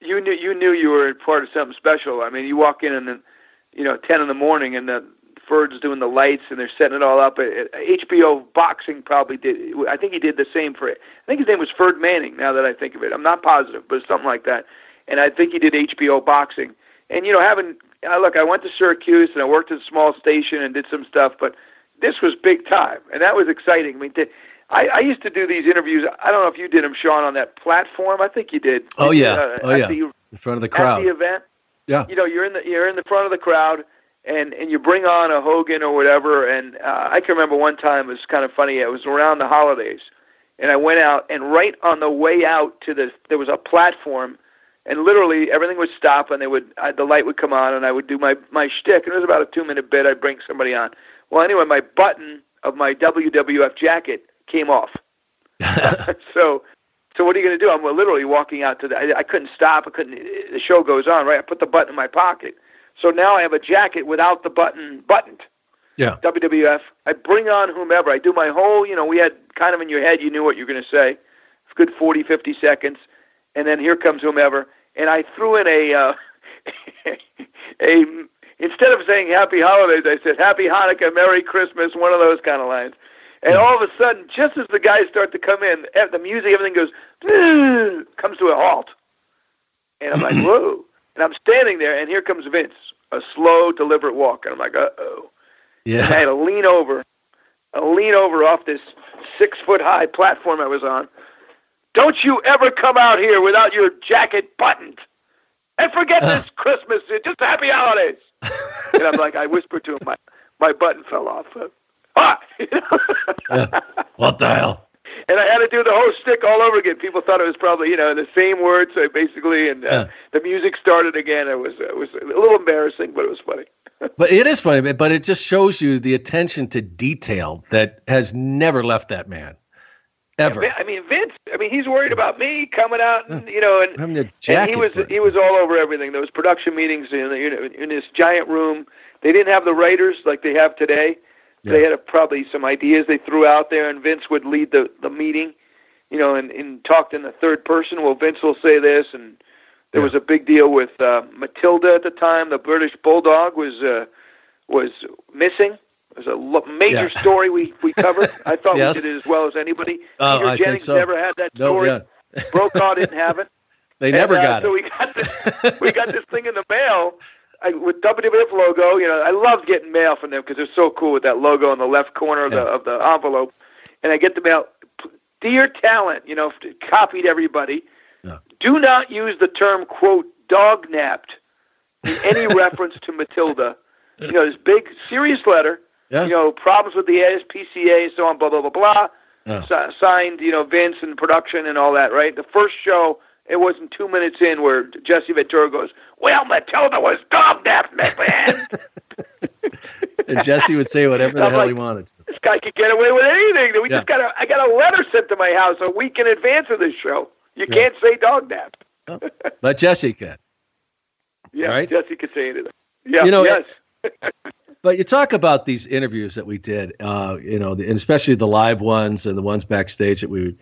you knew you knew you were part of something special. I mean, you walk in and then, you know, ten in the morning, and the Ferd's doing the lights, and they're setting it all up. HBO Boxing probably did. I think he did the same for it. I think his name was Ferd Manning. Now that I think of it, I'm not positive, but something like that. And I think he did HBO Boxing. And you know, having uh, look, I went to Syracuse and I worked at a small station and did some stuff, but this was big time, and that was exciting. I mean, to, I, I used to do these interviews. I don't know if you did them, Sean, on that platform. I think you did. Oh yeah, uh, oh yeah. The, in front of the crowd. At the event. Yeah. You know, you're in the you're in the front of the crowd, and and you bring on a Hogan or whatever. And uh, I can remember one time it was kind of funny. It was around the holidays, and I went out, and right on the way out to the there was a platform, and literally everything would stop, and they would uh, the light would come on, and I would do my my shtick, and it was about a two minute bit. I'd bring somebody on. Well, anyway, my button of my WWF jacket came off. so, so what are you going to do? I'm literally walking out to the. I, I couldn't stop. I couldn't. The show goes on, right? I put the button in my pocket. So now I have a jacket without the button buttoned. Yeah. WWF. I bring on whomever. I do my whole. You know, we had kind of in your head. You knew what you were going to say. It's good 40, 50 seconds, and then here comes whomever. And I threw in a. Uh, a instead of saying Happy Holidays, I said Happy Hanukkah, Merry Christmas, one of those kind of lines. And yeah. all of a sudden, just as the guys start to come in, the music, everything goes, comes to a halt. And I'm like, whoa. And I'm standing there, and here comes Vince, a slow, deliberate walk. And I'm like, uh oh. Yeah. And I had to lean over, I lean over off this six foot high platform I was on. Don't you ever come out here without your jacket buttoned. And forget this Christmas. Just happy holidays. and I'm like, I whispered to him, my, my button fell off ah! yeah. What the hell? And I had to do the whole stick all over again. People thought it was probably you know the same words so basically, and uh, yeah. the music started again. It was it was a little embarrassing, but it was funny. but it is funny, but it just shows you the attention to detail that has never left that man. Ever. I mean, Vince. I mean, he's worried about me coming out, and you know, and, and he was he was all over everything. Those production meetings in the, in this giant room. They didn't have the writers like they have today. Yeah. They had a, probably some ideas they threw out there, and Vince would lead the the meeting, you know, and, and talked in the third person. Well, Vince will say this, and there yeah. was a big deal with uh, Matilda at the time. The British Bulldog was uh, was missing. It was a lo- major yeah. story we we covered. I thought yes. we did it as well as anybody. Uh, Peter I Jennings so. never had that story. No, yeah. Brokaw didn't have it. They and, never uh, got so it. So we got this, we got this thing in the mail I, with WWF logo. You know, I loved getting mail from them because they're so cool with that logo in the left corner of the of the envelope. And I get the mail. Dear talent, you know, copied everybody. Yeah. Do not use the term quote dog napped in any reference to Matilda. You know, this big serious letter. Yeah. You know, problems with the ASPCA, and so on, blah blah blah blah. Yeah. signed, you know, Vince and production and all that, right? The first show, it wasn't two minutes in where Jesse Ventura goes, "Well, Matilda was dog napped, man." and Jesse would say whatever the hell like, he wanted. This guy could get away with anything. We yeah. just got a, I got a letter sent to my house a week in advance of this show. You yeah. can't say dog nap. oh, but Jesse can. Yeah, right? Jesse could say anything. Yeah, you know, yes. but you talk about these interviews that we did, uh, you know, and especially the live ones and the ones backstage that we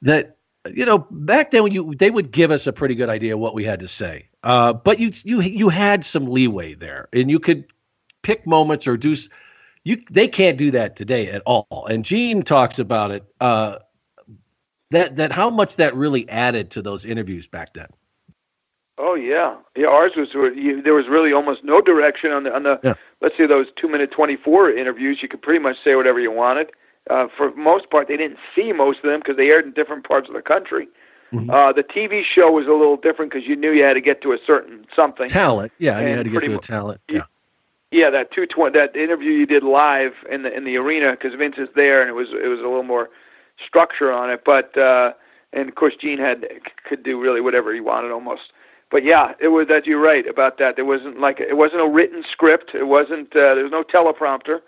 that you know back then when you they would give us a pretty good idea what we had to say. Uh, but you you you had some leeway there and you could pick moments or do you they can't do that today at all. And gene talks about it uh, that that how much that really added to those interviews back then. Oh yeah. Yeah ours was you, there was really almost no direction on the on the yeah. let's say those two minute 24 interviews. You could pretty much say whatever you wanted uh, for most part, they didn't see most of them because they aired in different parts of the country. Mm-hmm. Uh, the TV show was a little different because you knew you had to get to a certain something talent. Yeah, and you had to get to a talent. Yeah, yeah. That two twenty that interview you did live in the in the arena because Vince is there and it was it was a little more structure on it. But uh, and of course Gene had could do really whatever he wanted almost. But yeah, it was that you're right about that. There wasn't like it wasn't a written script. It wasn't uh, there was no teleprompter.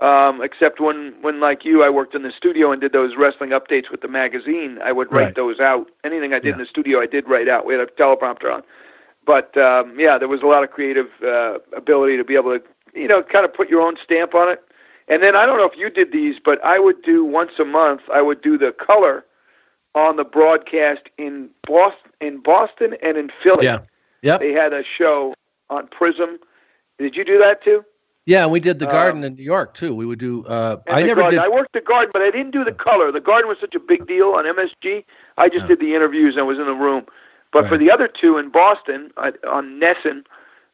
Um, except when, when like you, I worked in the studio and did those wrestling updates with the magazine. I would write Right. those out. Anything I did Yeah. in the studio, I did write out. We had a teleprompter on, but um, yeah, there was a lot of creative uh, ability to be able to, you know, kind of put your own stamp on it. And then I don't know if you did these, but I would do once a month. I would do the color on the broadcast in Boston, in Boston and in Philly. Yeah. yeah. They had a show on Prism. Did you do that too? Yeah, we did the Um, Garden in New York too. We would do. Uh, I never garden. did. I worked the garden, but I didn't do the color. The garden was such a big deal on MSG. I just did the interviews and was in the room. But for the other two in Boston, I, on NESN,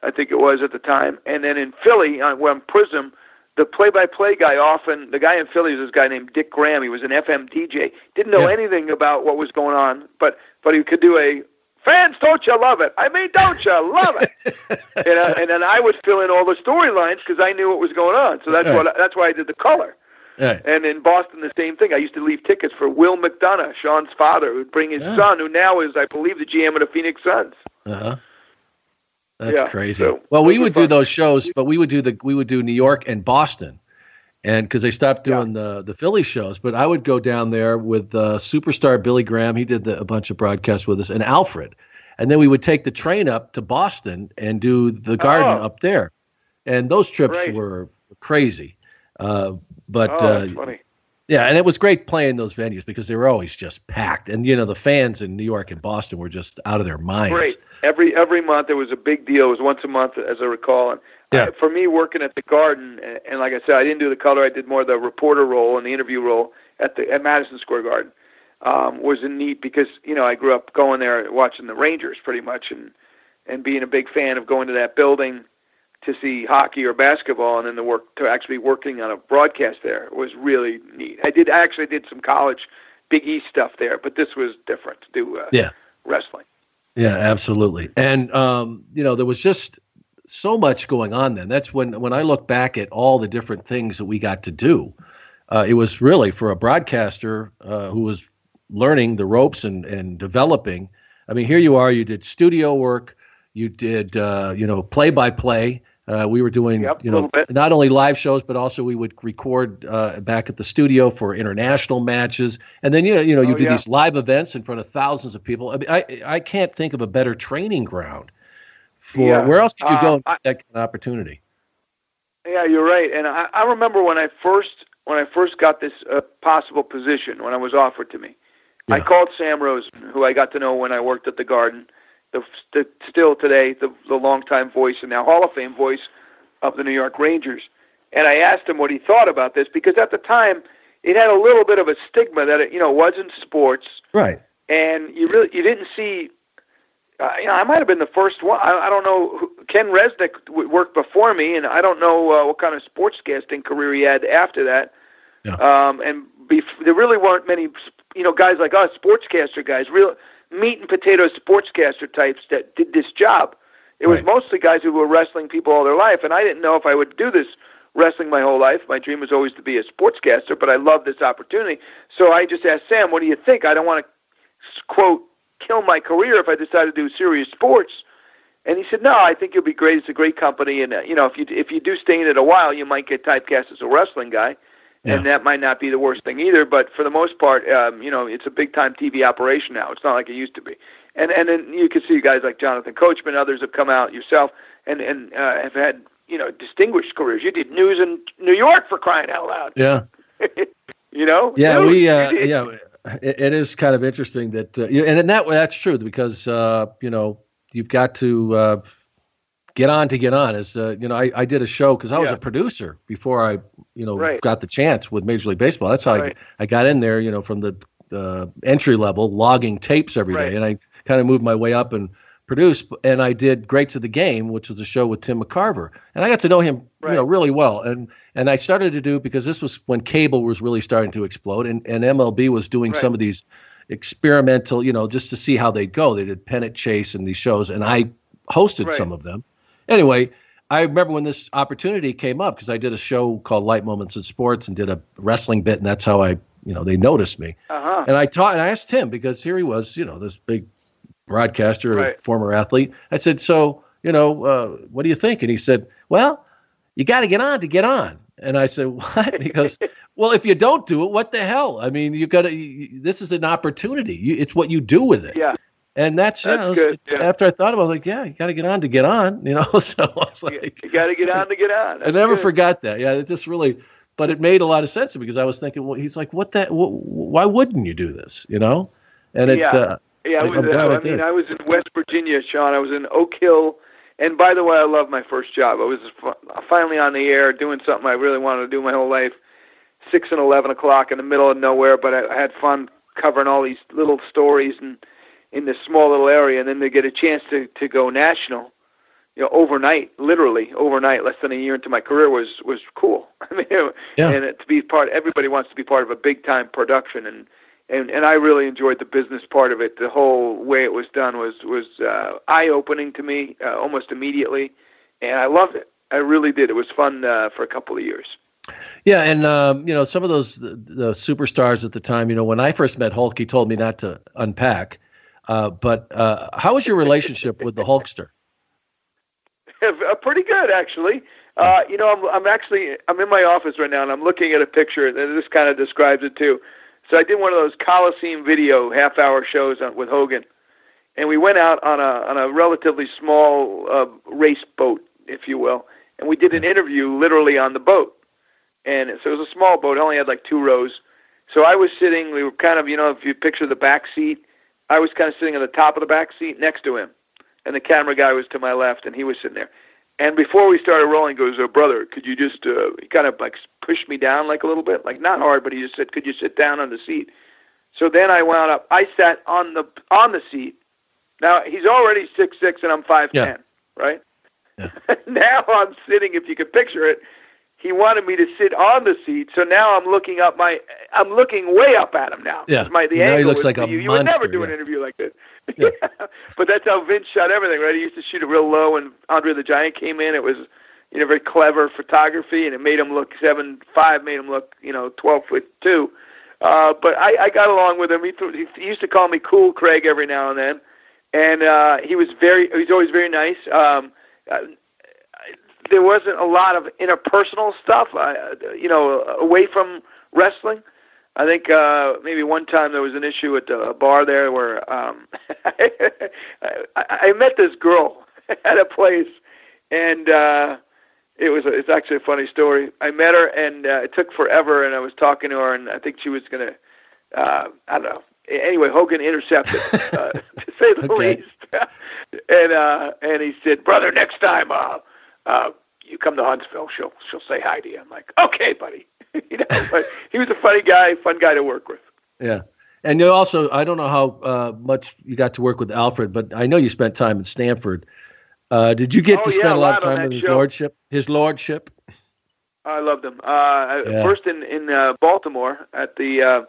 I think it was at the time, and then in Philly on, on Prism, the play-by-play guy often the guy in Philly was this guy named Dick Graham. He was an FM DJ. Didn't know Yeah. anything about what was going on, but but he could do a fans. Don't you love it? I mean, don't you love it? and, uh, and then I would fill in all the storylines because I knew what was going on. So that's Right. what that's why I did the color. Right. And in Boston, the same thing. I used to leave tickets for Will McDonough, Sean's father, who'd bring his Yeah. son, who now is, I believe, the GM of the Phoenix Suns. Uh-huh. That's Yeah, crazy. so well, we would do fun. those shows, but we would do the we would do New York and Boston, and because they stopped Yeah. doing the the Philly shows, but I would go down there with uh, superstar Billy Graham. He did the, a bunch of broadcasts with us, and Alfred, and then we would take the train up to Boston and do the Garden Oh. up there, and those trips Right. were crazy. Uh, but oh, uh, funny. yeah, and it was great playing those venues because they were always just packed, and you know the fans in New York and Boston were just out of their minds. Great. Every every month it was a big deal. It was once a month, as I recall. And Yeah. for me, working at the Garden, and, and like I said, I didn't do the color. I did more the reporter role and the interview role at the at Madison Square Garden. Um, was neat because you know I grew up going there watching the Rangers pretty much, and and being a big fan of going to that building to see hockey or basketball, and then the work to actually working on a broadcast there was really neat. I did I actually did some college Big East stuff there, but this was different to do uh, Yeah. wrestling. Yeah, absolutely. And um, you know, there was just so much going on then. That's when when I look back at all the different things that we got to do. Uh, it was really for a broadcaster uh, who was learning the ropes and and developing. I mean, here you are. You did studio work. You did uh, you know play by play. Uh, we were doing Yep, you know not only live shows but also we would record uh, back at the studio for international matches and then you know you know you Oh, do yeah. these live events in front of thousands of people I, mean, I I can't think of a better training ground for Yeah. where else did you go Uh, and get that kind of opportunity Yeah, you're right. And I, I remember when I first when I first got this uh, possible position when I was offered to me, I called Sam Rosen, who I got to know when I worked at the Garden, the, the still today the the longtime voice and now Hall of Fame voice of the New York Rangers, and I asked him what he thought about this because at the time it had a little bit of a stigma that it you know wasn't sports right and you really you didn't see. Uh, you know, I might have been the first one. I, I don't know. Who, Ken Resnick w- worked before me, and I don't know uh, what kind of sportscasting career he had after that. Yeah. Um, and bef- there really weren't many, you know, guys like us, sportscaster guys, real meat and potato sportscaster types that did this job. It was Right. mostly guys who were wrestling people all their life, and I didn't know if I would do this wrestling my whole life. My dream was always to be a sportscaster, but I love this opportunity. So I just asked Sam, "What do you think?" I don't want to quote kill my career if I decided to do serious sports. And he said, "No, I think you'll be great. It's a great company, and uh, you know, if you if you do stay in it a while, you might get typecast as a wrestling guy, and that might not be the worst thing either. But for the most part, um, you know, it's a big time TV operation now. It's not like it used to be. And and then you can see guys like Jonathan Coachman, others have come out, yourself, and and uh, have had you know distinguished careers. You did news in New York for crying out loud. yeah you know? yeah News. we uh, yeah it, it is kind of interesting that uh, and in that way that's true because uh, you know you've got to uh, get on to get on as uh, you know I, I did a show because I was Yeah. a producer before I you know Right. got the chance with Major League Baseball that's how Right. I, I got in there you know from the uh, entry level logging tapes every day, Right. and I kind of moved my way up and produced and I did Greats of the Game which was a show with Tim McCarver and I got to know him you know really well and and I started to do because this was when cable was really starting to explode and, and MLB was doing Right. some of these experimental, you know, just to see how they'd go. They did Pennant Chase and these shows, and I hosted Right. some of them. Anyway, I remember when this opportunity came up because I did a show called Light Moments in Sports and did a wrestling bit, and that's how I you know they noticed me. Uh-huh. And I taught and I asked him because here he was, you know, this big broadcaster, right. former athlete. I said, so you know, uh, what do you think? And he said, well, you got to get on to get on. And I said, what? And he goes, well, if you don't do it, what the hell? I mean, you got to. This is an opportunity. You, it's what you do with it. Yeah. And that's, that's you know, good, yeah. after I thought about it, I was like, yeah, you got to get on to get on, you know. So I was like, you got to get on to get on. That's I never good. forgot that. Yeah, it just really, but it made a lot of sense to me because I was thinking, well, he's like, what that? Wh- why wouldn't you do this? You know? And it. Yeah. Uh, yeah, I, was, I, I mean, I was in West Virginia, Sean. I was in Oak Hill, and by the way, I love my first job. I was finally on the air doing something I really wanted to do my whole life. Six and eleven o'clock in the middle of nowhere, but I, I had fun covering all these little stories and in this small little area, and then to get a chance to to go national, you know, overnight, literally overnight, less than a year into my career was was cool. I mean, yeah. and to be part, everybody wants to be part of a big time production, and and and I really enjoyed the business part of it. The whole way it was done was was uh, eye opening to me uh, almost immediately, and I loved it. I really did. It was fun uh, for a couple of years. Yeah, and um, you know some of those the, the, superstars at the time. You know, when I first met Hulk, he told me not to unpack. Uh, but uh, how was your relationship with the Hulkster? Uh, pretty good, actually. Uh, you know, I'm I'm actually I'm in my office right now, and I'm looking at a picture, and this kind of describes it too. So I did one of those Coliseum video half hour shows on, with Hogan, and we went out on a on a relatively small uh, race boat, if you will, and we did an interview literally on the boat. And so it was a small boat; it only had like two rows. So I was sitting. We were kind of, you know, if you picture the back seat, I was kind of sitting at the top of the back seat next to him, and the camera guy was to my left, and he was sitting there. And before we started rolling, he goes, oh, brother, could you just, uh, he kind of like pushed me down like a little bit, like not hard, but he just said, could you sit down on the seat? So then I wound up, I sat on the, on the seat. Now he's already six six and I'm five ten, yeah. right? Yeah. now I'm sitting, if you could picture it, he wanted me to sit on the seat. So now I'm looking up my, I'm looking way up at him now. Yeah. My, the now angle he looks like a you. You would never do yeah. an interview like this. Yeah. but that's how Vince shot everything, right? He used to shoot it real low, and Andre the Giant came in. It was, you know, very clever photography, and it made him look seven five, made him look, you know, twelve foot two. Uh, but I, I got along with him. He, th- he used to call me Cool Craig every now and then, and uh, he was very, he was always very nice. Um, uh, there wasn't a lot of interpersonal stuff, uh, you know, away from wrestling. I think uh, maybe one time there was an issue at a bar there where um, I, I met this girl at a place, and uh, it was a, it's actually a funny story. I met her, and uh, it took forever, and I was talking to her, and I think she was gonna, uh, I don't know. Anyway, Hogan intercepted, uh, to say the okay. least, and uh, and he said, "Brother, next time, uh, uh, you come to Huntsville, she'll she'll say hi to you." I'm like, "Okay, buddy." you know, but he was a funny guy, fun guy to work with. Yeah. And you also, I don't know how uh, much you got to work with Alfred, but I know you spent time at Stamford. Uh, did you get oh, to spend yeah, a lot of time with his show. lordship? His lordship. I loved him. Uh, yeah. First in in uh, Baltimore at the uh,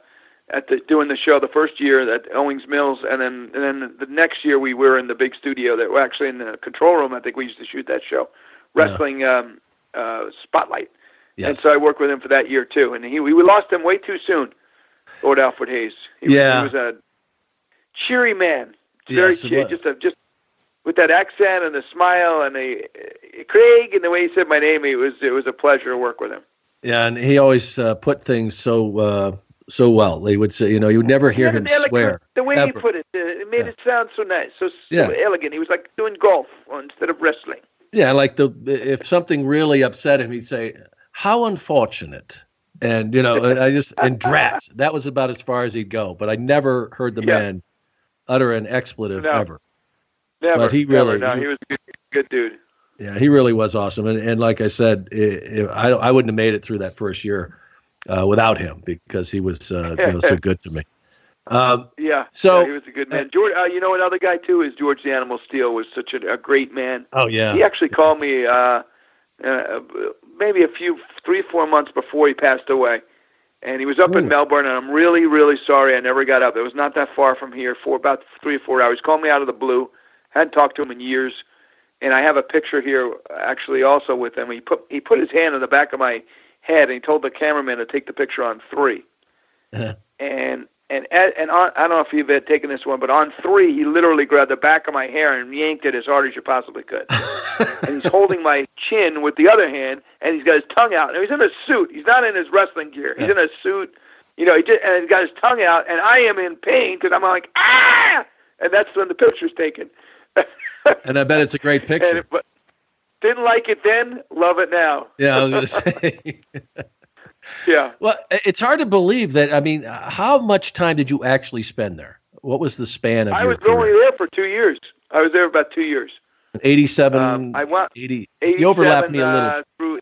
at the doing the show the first year at Owings Mills, and then and then the next year we were in the big studio that were actually in the control room. I think we used to shoot that show, wrestling yeah. um, uh, Spotlight. Yes. And so I worked with him for that year too. And he we lost him way too soon, Lord Alfred Hayes. He yeah. Was, he was a cheery man. Very yes, cheery, just a, just with that accent and the smile and the uh, Craig and the way he said my name. It was it was a pleasure to work with him. Yeah, and he always uh, put things so uh, so well. They would say, you know, you would never hear him swear. The way ever. he put it, uh, it made yeah. it sound so nice, so, so yeah. elegant. He was like doing golf instead of wrestling. Yeah, like the if something really upset him, he'd say, "How unfortunate." And you know, I just and drat. That was about as far as he'd go. But I never heard the yeah. man utter an expletive no. ever. Never. But he really, never. No, he was a good, good dude. Yeah, he really was awesome. And and like I said, it, it, I I wouldn't have made it through that first year uh, without him because he was uh, you know, so good to me. Um, yeah. So yeah, he was a good man. George, uh, you know, another guy too is George the Animal Steele was such a, a great man. Oh yeah. He actually called me uh, uh, maybe a few three four months before he passed away, and he was up Ooh. in Melbourne. And I'm really really sorry I never got up. It was not that far from here for about three or four hours. He called me out of the blue. Hadn't talked to him in years, and I have a picture here actually also with him. He put he put his hand on the back of my head and he told the cameraman to take the picture on three uh-huh. and and and on, I don't know if you've taken this one, but on three, he literally grabbed the back of my hair and yanked it as hard as you possibly could. and he's holding my chin with the other hand, and he's got his tongue out. And he's in a suit. He's not in his wrestling gear. He's in a suit. You know, he just, and he's got his tongue out, and I am in pain because I'm like ah, and that's when the picture's taken. and I bet it's a great picture. It, but didn't like it then, love it now. Yeah, I was going to say. Yeah. Well, it's hard to believe that. I mean, how much time did you actually spend there? What was the span of I was career? only there for two years. I was there about two years. 87, um, I went 80. You overlapped me a little. Uh, through,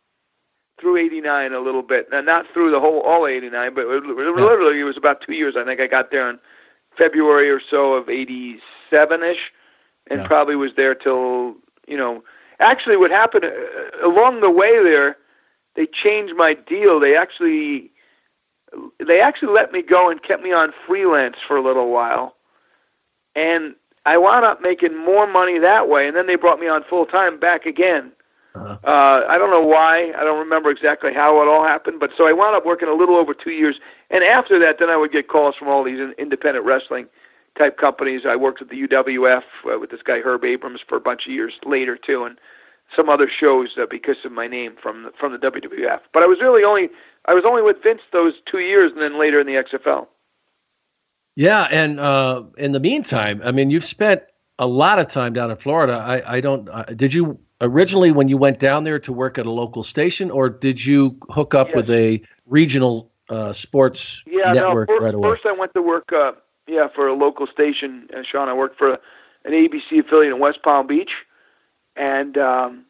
through 89 a little bit. Now, not through the whole, all 89, but literally yeah. it was about two years. I think I got there in February or so of 87-ish and yeah. probably was there till, you know, actually what happened uh, along the way there, they changed my deal. They actually they actually let me go and kept me on freelance for a little while. And I wound up making more money that way, and then they brought me on full time back again. Uh-huh. Uh, I don't know why. I don't remember exactly how it all happened, but so I wound up working a little over two years. And after that, then I would get calls from all these independent wrestling type companies. I worked with the UWF uh, with this guy Herb Abrams for a bunch of years later too, and some other shows uh, because of my name from the, from the WWF. But I was really only I was only with Vince those two years, and then later in the XFL. Yeah, and uh, in the meantime, I mean, you've spent a lot of time down in Florida. I, I don't. Uh, did you originally when you went down there to work at a local station, or did you hook up yes. with a regional uh, sports yeah, network no, first, right away? First, I went to work. Uh, yeah, for a local station, uh, Sean. I worked for an ABC affiliate in West Palm Beach, and um,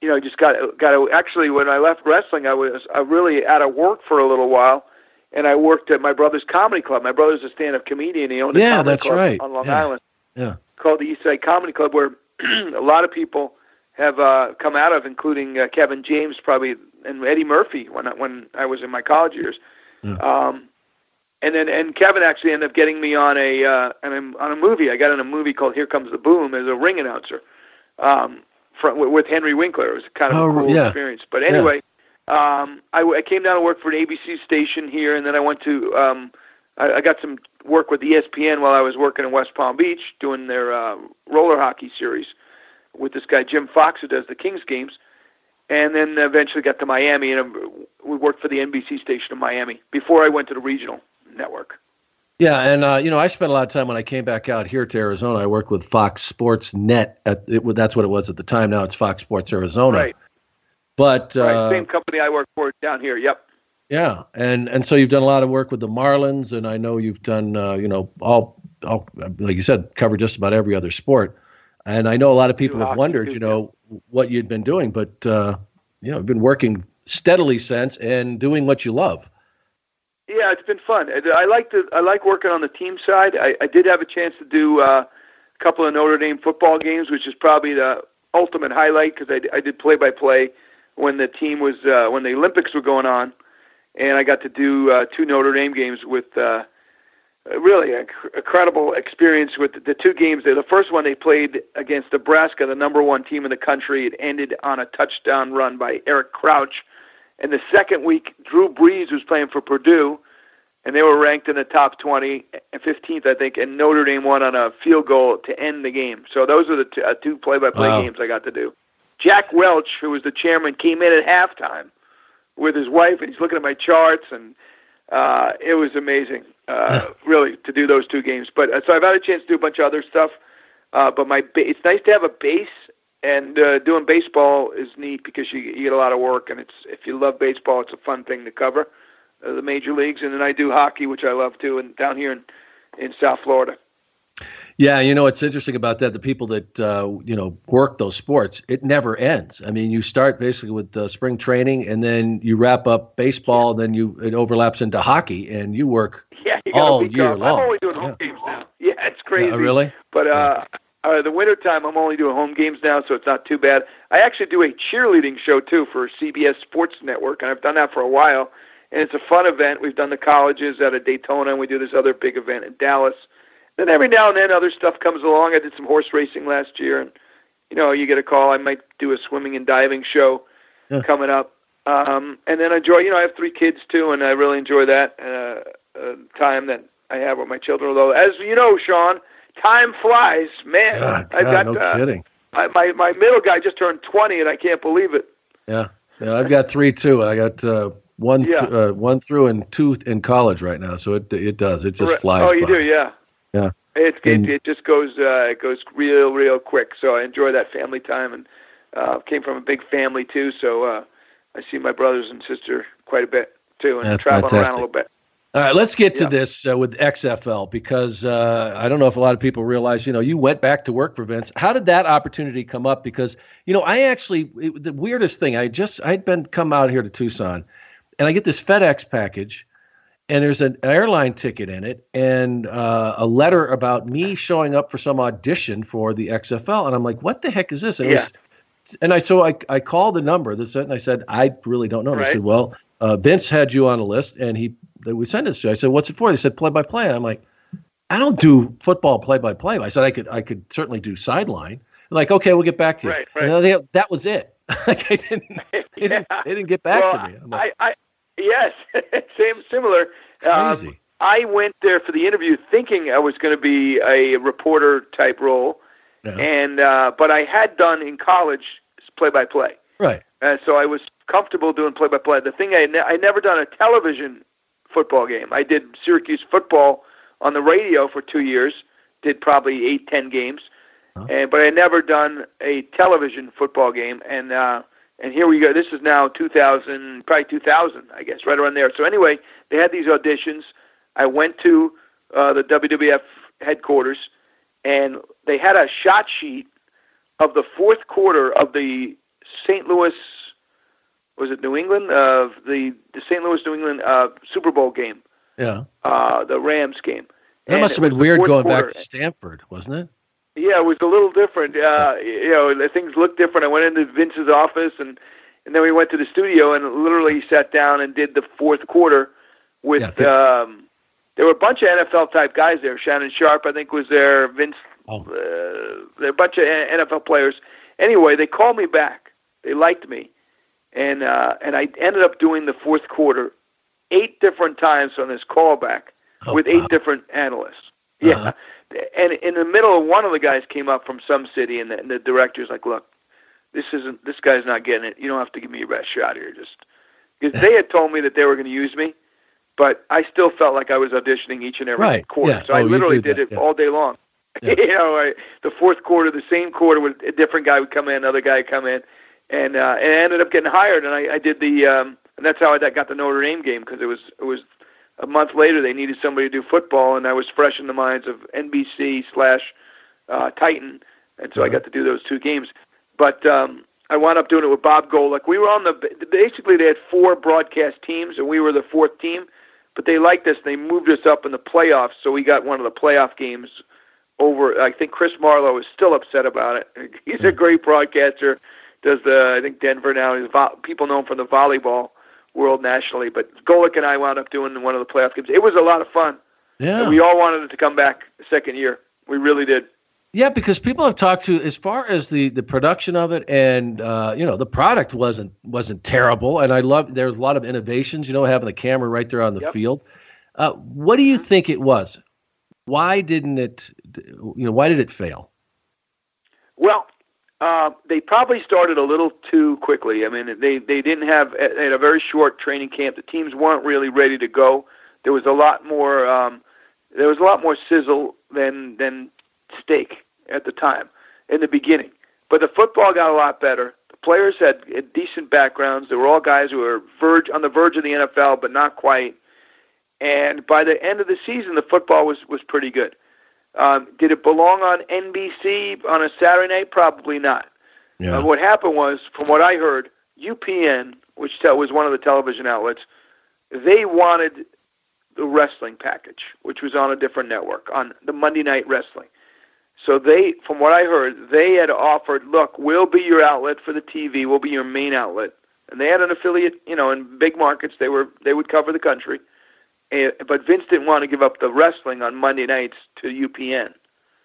you know, just got got actually when I left wrestling, I was I really out of work for a little while, and I worked at my brother's comedy club. My brother's a stand-up comedian. He owned a yeah, comedy that's club right. on Long yeah. Island. Yeah, called the East Side Comedy Club, where a lot of people have uh, come out of, including uh, Kevin James, probably, and Eddie Murphy when I, when I was in my college years. Yeah. Um, and then and Kevin actually ended up getting me on a uh, on a movie. I got in a movie called Here Comes the Boom as a ring announcer. Um, from, with Henry Winkler. It was kind of oh, a cool yeah. experience. But anyway, yeah. um, I, I came down to work for an ABC station here, and then I went to um, I, I got some work with ESPN while I was working in West Palm Beach doing their uh, roller hockey series with this guy Jim Fox who does the Kings games. And then eventually got to Miami, and we worked for the NBC station in Miami before I went to the regional network. Yeah, and uh, you know, I spent a lot of time when I came back out here to Arizona. I worked with Fox Sports Net. At it, that's what it was at the time. Now it's Fox Sports Arizona. Right. But uh, right. same company I work for down here. Yep. Yeah, and and so you've done a lot of work with the Marlins, and I know you've done uh, you know all all like you said cover just about every other sport. And I know a lot of people have wondered, you know, what you'd been doing, but uh, you know, you've been working steadily since and doing what you love. Yeah, it's been fun. I like to I like working on the team side. I, I did have a chance to do uh, a couple of Notre Dame football games, which is probably the ultimate highlight because I, I did play by play when the team was uh, when the Olympics were going on, and I got to do uh, two Notre Dame games with uh, really a incredible experience with the, the two games. The first one they played against Nebraska, the number one team in the country. It ended on a touchdown run by Eric Crouch and the second week, Drew Brees was playing for Purdue, and they were ranked in the top 20, 15th, I think, and Notre Dame won on a field goal to end the game. So those are the t- uh, two play-by-play wow. games I got to do. Jack Welch, who was the chairman, came in at halftime with his wife, and he's looking at my charts, and uh, it was amazing, uh, really, to do those two games. But uh, so I've had a chance to do a bunch of other stuff. Uh, but my ba- it's nice to have a base and uh, doing baseball is neat because you, you get a lot of work, and it's if you love baseball, it's a fun thing to cover uh, the major leagues. And then I do hockey, which I love too, and down here in in South Florida. Yeah, you know it's interesting about that? The people that uh, you know work those sports, it never ends. I mean, you start basically with uh, spring training, and then you wrap up baseball, then you it overlaps into hockey, and you work yeah, you all year long. I'm only doing home yeah. games now. Yeah, it's crazy. Yeah, really? But uh, yeah uh, the winter time, I'm only doing home games now, so it's not too bad. I actually do a cheerleading show too for CBS Sports Network, and I've done that for a while. And it's a fun event. We've done the colleges out of Daytona, and we do this other big event in Dallas. Then every now and then, other stuff comes along. I did some horse racing last year, and you know, you get a call. I might do a swimming and diving show yeah. coming up. Um, and then I enjoy. You know, I have three kids too, and I really enjoy that. Uh, uh, time that I have with my children. Although, as you know, Sean, time flies, man. God, I've got no uh, kidding. I, my my middle guy just turned 20, and I can't believe it. Yeah, yeah. I've got three too. I got uh, one yeah. th- uh, one through and two in college right now. So it it does. It just flies. Oh, you by. do, yeah. Yeah. It it, it just goes uh, it goes real real quick. So I enjoy that family time, and uh, came from a big family too. So uh, I see my brothers and sister quite a bit too, and That's traveling fantastic. around a little bit. All right, let's get to this uh, with XFL because uh, I don't know if a lot of people realize, you know, you went back to work for Vince. How did that opportunity come up? Because, you know, I actually, it, the weirdest thing, I just, I'd been come out here to Tucson and I get this FedEx package and there's an airline ticket in it and uh, a letter about me showing up for some audition for the XFL. And I'm like, what the heck is this? And, yeah. was, and I, so I, I called the number that and I said, I really don't know. Right. I said, well, uh, Vince had you on a list and he that we sent this to. You. I said, "What's it for?" They said, "Play by play." I'm like, "I don't do football play by play." I said, "I could, I could certainly do sideline." like, okay, we'll get back to you. Right, right. They, that was it. like I didn't, they, didn't, they didn't get back well, to me. Like, I, I, yes, same, similar. Crazy. Um, I went there for the interview thinking I was going to be a reporter type role, yeah. and uh, but I had done in college play by play. Right. Uh, so I was comfortable doing play by play. The thing I ne- I never done a television football game. I did Syracuse football on the radio for two years. Did probably eight, ten games, huh? and but I never done a television football game. And uh, and here we go. This is now 2000, probably 2000, I guess, right around there. So anyway, they had these auditions. I went to uh, the WWF headquarters, and they had a shot sheet of the fourth quarter of the St. Louis was it New England of uh, the the St. Louis New England uh, Super Bowl game. Yeah. Uh, the Rams game. That and must have been weird going quarter. back to Stamford, wasn't it? Yeah, it was a little different. Uh, you know, things looked different. I went into Vince's office and and then we went to the studio and literally sat down and did the fourth quarter with yeah, um there were a bunch of NFL type guys there. Shannon Sharpe, I think, was there. Vince, oh. uh, there were a bunch of NFL players. Anyway, they called me back. They liked me, and uh, and I ended up doing the fourth quarter eight different times on this callback oh, with eight different analysts. Yeah, uh-huh. and in the middle, one of the guys came up from some city, and the, and the director's like, "Look, this isn't. This guy's not getting it. You don't have to give me your best shot here. Just because they had told me that they were going to use me, but I still felt like I was auditioning each and every right. quarter. Yeah. So I oh, literally did, did it yeah. all day long. Yeah. you know, I, the fourth quarter, the same quarter, with a different guy would come in, another guy would come in, and uh, and I ended up getting hired. And I, I did the, um, and that's how I got the Notre Dame game because it was it was a month later they needed somebody to do football, and I was fresh in the minds of NBC slash uh, Titan, and so I Uh-huh. got to do those two games. But um, I wound up doing it with Bob Golic. We were on the basically they had four broadcast teams, and we were the fourth team. But they liked us. They moved us up in the playoffs, so we got one of the playoff games over. I think Chris Marlowe is still upset about it. He's a great broadcaster. Does the I think Denver now? He's vo- people know him from the volleyball world nationally. But Golic and I wound up doing one of the playoff games. It was a lot of fun. Yeah. And we all wanted it to come back the second year. We really did. Yeah, because people have talked to as far as the the production of it, and uh, you know the product wasn't wasn't terrible, and I love there's a lot of innovations. You know, having the camera right there on the Yep. field. Uh, what do you think it was? Why didn't it? You know, why did it fail? Well, uh, they probably started a little too quickly. I mean, they they didn't have they had a very short training camp. The teams weren't really ready to go. There was a lot more um, there was a lot more sizzle than than steak at the time in the beginning. But the football got a lot better. The players had decent backgrounds. They were all guys who were verge on the verge of the NFL, but not quite. And by the end of the season, the football was was pretty good. Um, did it belong on NBC on a Saturday night? Probably not. Yeah. Uh, what happened was, from what I heard, UPN, which was one of the television outlets, they wanted the wrestling package, which was on a different network, on the Monday Night Wrestling. So they, from what I heard, they had offered, look, we'll be your outlet for the TV, we'll be your main outlet, and they had an affiliate, you know, in big markets. They were they would cover the country, and, but Vince didn't want to give up the wrestling on Monday nights to UPN.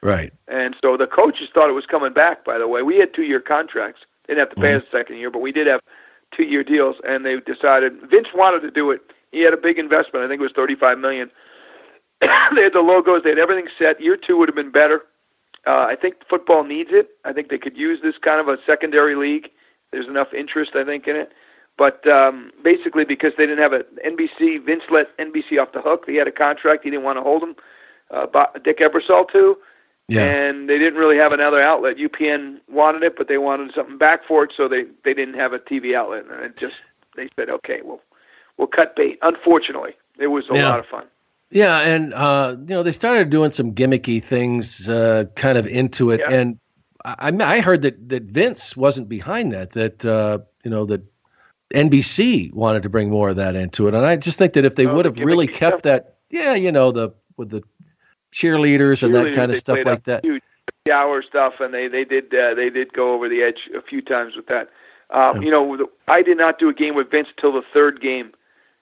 Right. And so the coaches thought it was coming back, by the way. We had two year contracts. Didn't have to pay Mhm. us the second year, but we did have two year deals. And they decided Vince wanted to do it he had a big investment. I think it was 35 million. they had the logos. They had everything set. Year two would have been better. Uh, I think football needs it. I think they could use this kind of a secondary league. There's enough interest, I think, in it. But um, basically, because they didn't have a NBC, Vince let NBC off the hook. He had a contract. He didn't want to hold him. Uh, Dick Ebersol too. Yeah. And they didn't really have another outlet. UPN wanted it, but they wanted something back for it, so they they didn't have a TV outlet. And it just they said, okay, we'll we'll cut bait. Unfortunately, it was a yeah. lot of fun. Yeah, and uh, you know they started doing some gimmicky things, uh, kind of into it, yeah. and I, I heard that that Vince wasn't behind that. That uh, you know that NBC wanted to bring more of that into it, and I just think that if they oh, would have really kept stuff. that, yeah, you know the with the cheerleaders and that kind of stuff like that. Huge hour stuff, and they they did uh, they did go over the edge a few times with that. Um, You know, I did not do a game with Vince till the third game.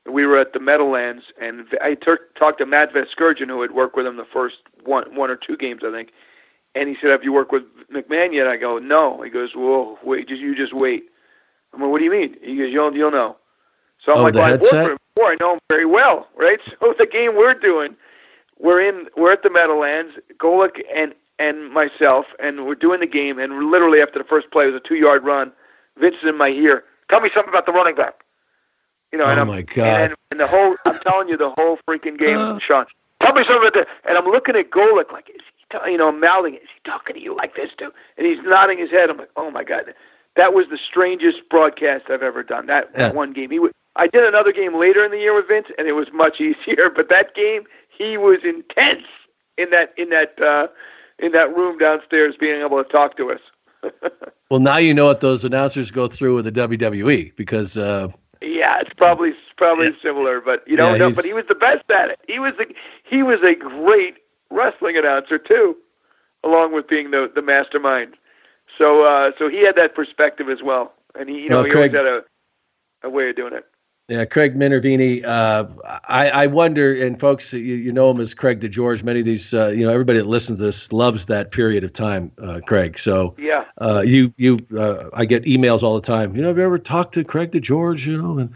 We were at the Meadowlands, and I ter- talked to Matt Vasgersian, who had worked with him the first one one or two games, I think. And he said, "Have you worked with McMahon yet?" I go, "No." He goes, "Well, wait, just you just wait." I'm like, "What do you mean?" He goes, "You'll you'll know." So I'm oh, like, well, I worked for him before. I know him very well, right? So the game we're doing, we're in we're at the Meadowlands, Golic and and myself, and we're doing the game, and literally after the first play, it was a two yard run. Vince is in my ear. Tell me something about the running back. You know, oh and I'm, my god! And, and the whole I'm telling you, the whole freaking game. Sean. Tell me something about the. And I'm looking at Golic like, is he, t-? you know, I'm mouthing, is he talking to you like this too? And he's nodding his head. I'm like, oh my god, that was the strangest broadcast I've ever done. That yeah. one game, he would. I did another game later in the year with Vince, and it was much easier. But that game, he was intense in that in that uh, in that room downstairs, being able to talk to us. well, now you know what those announcers go through with the WWE because. Uh, yeah, it's probably probably yeah. similar, but you know, yeah, no, but he was the best at it. He was the he was a great wrestling announcer too, along with being the the mastermind. So uh, so he had that perspective as well, and he you know well, he Craig, always had a a way of doing it. Yeah, Craig Minervini. Uh, I, I wonder, and folks, you, you know him as Craig DeGeorge. Many of these, uh, you know, everybody that listens to this loves that period of time, uh, Craig. So yeah, uh, you you, uh, I get emails all the time. You know, have you ever talked to Craig DeGeorge? You know, and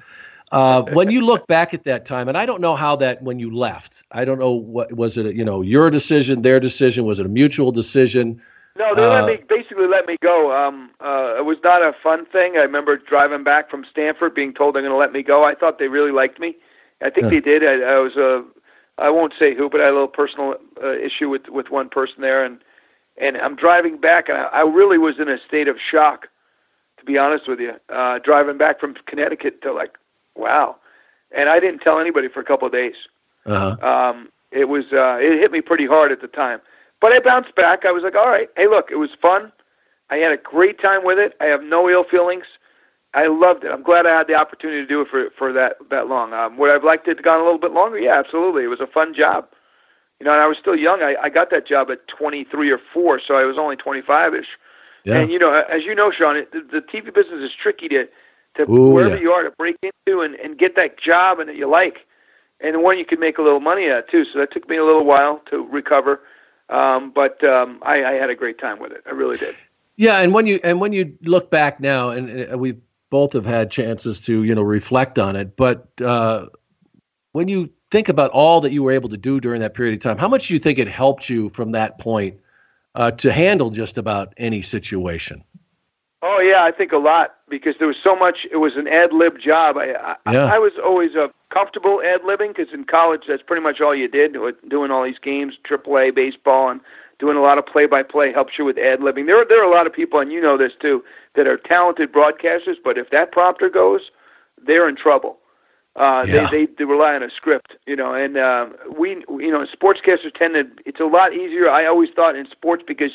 uh, when you look back at that time, and I don't know how that when you left, I don't know what was it. You know, your decision, their decision, was it a mutual decision? No, they uh, let me basically let me go. Um, uh, it was not a fun thing. I remember driving back from Stamford, being told they're going to let me go. I thought they really liked me. I think they did. I, I was a, uh, I won't say who, but I had a little personal uh, issue with with one person there, and and I'm driving back, and I, I really was in a state of shock, to be honest with you. Uh, driving back from Connecticut to like, wow, and I didn't tell anybody for a couple of days. Uh-huh. Um, it was uh, it hit me pretty hard at the time. But I bounced back. I was like, all right, hey, look, it was fun. I had a great time with it. I have no ill feelings. I loved it. I'm glad I had the opportunity to do it for for that that long. Um, would I've liked it to gone a little bit longer? Yeah, absolutely. It was a fun job. You know, and I was still young. I, I got that job at 23 or 4, so I was only 25ish. Yeah. And you know, as you know, Sean, it, the, the TV business is tricky to to Ooh, wherever yeah. you are to break into and and get that job and that you like, and the one you can make a little money at too. So that took me a little while to recover. Um, but um, I, I had a great time with it. I really did. Yeah, and when you and when you look back now, and we both have had chances to you know reflect on it, but uh, when you think about all that you were able to do during that period of time, how much do you think it helped you from that point uh, to handle just about any situation? Oh yeah, I think a lot because there was so much. It was an ad lib job. I I, yeah. I was always a comfortable ad libbing because in college that's pretty much all you did. Doing all these games, AAA baseball, and doing a lot of play by play helps you with ad libbing. There are there are a lot of people, and you know this too, that are talented broadcasters. But if that prompter goes, they're in trouble. Uh, yeah. they, they they rely on a script, you know, and uh, we you know sportscasters tend to. It's a lot easier. I always thought in sports because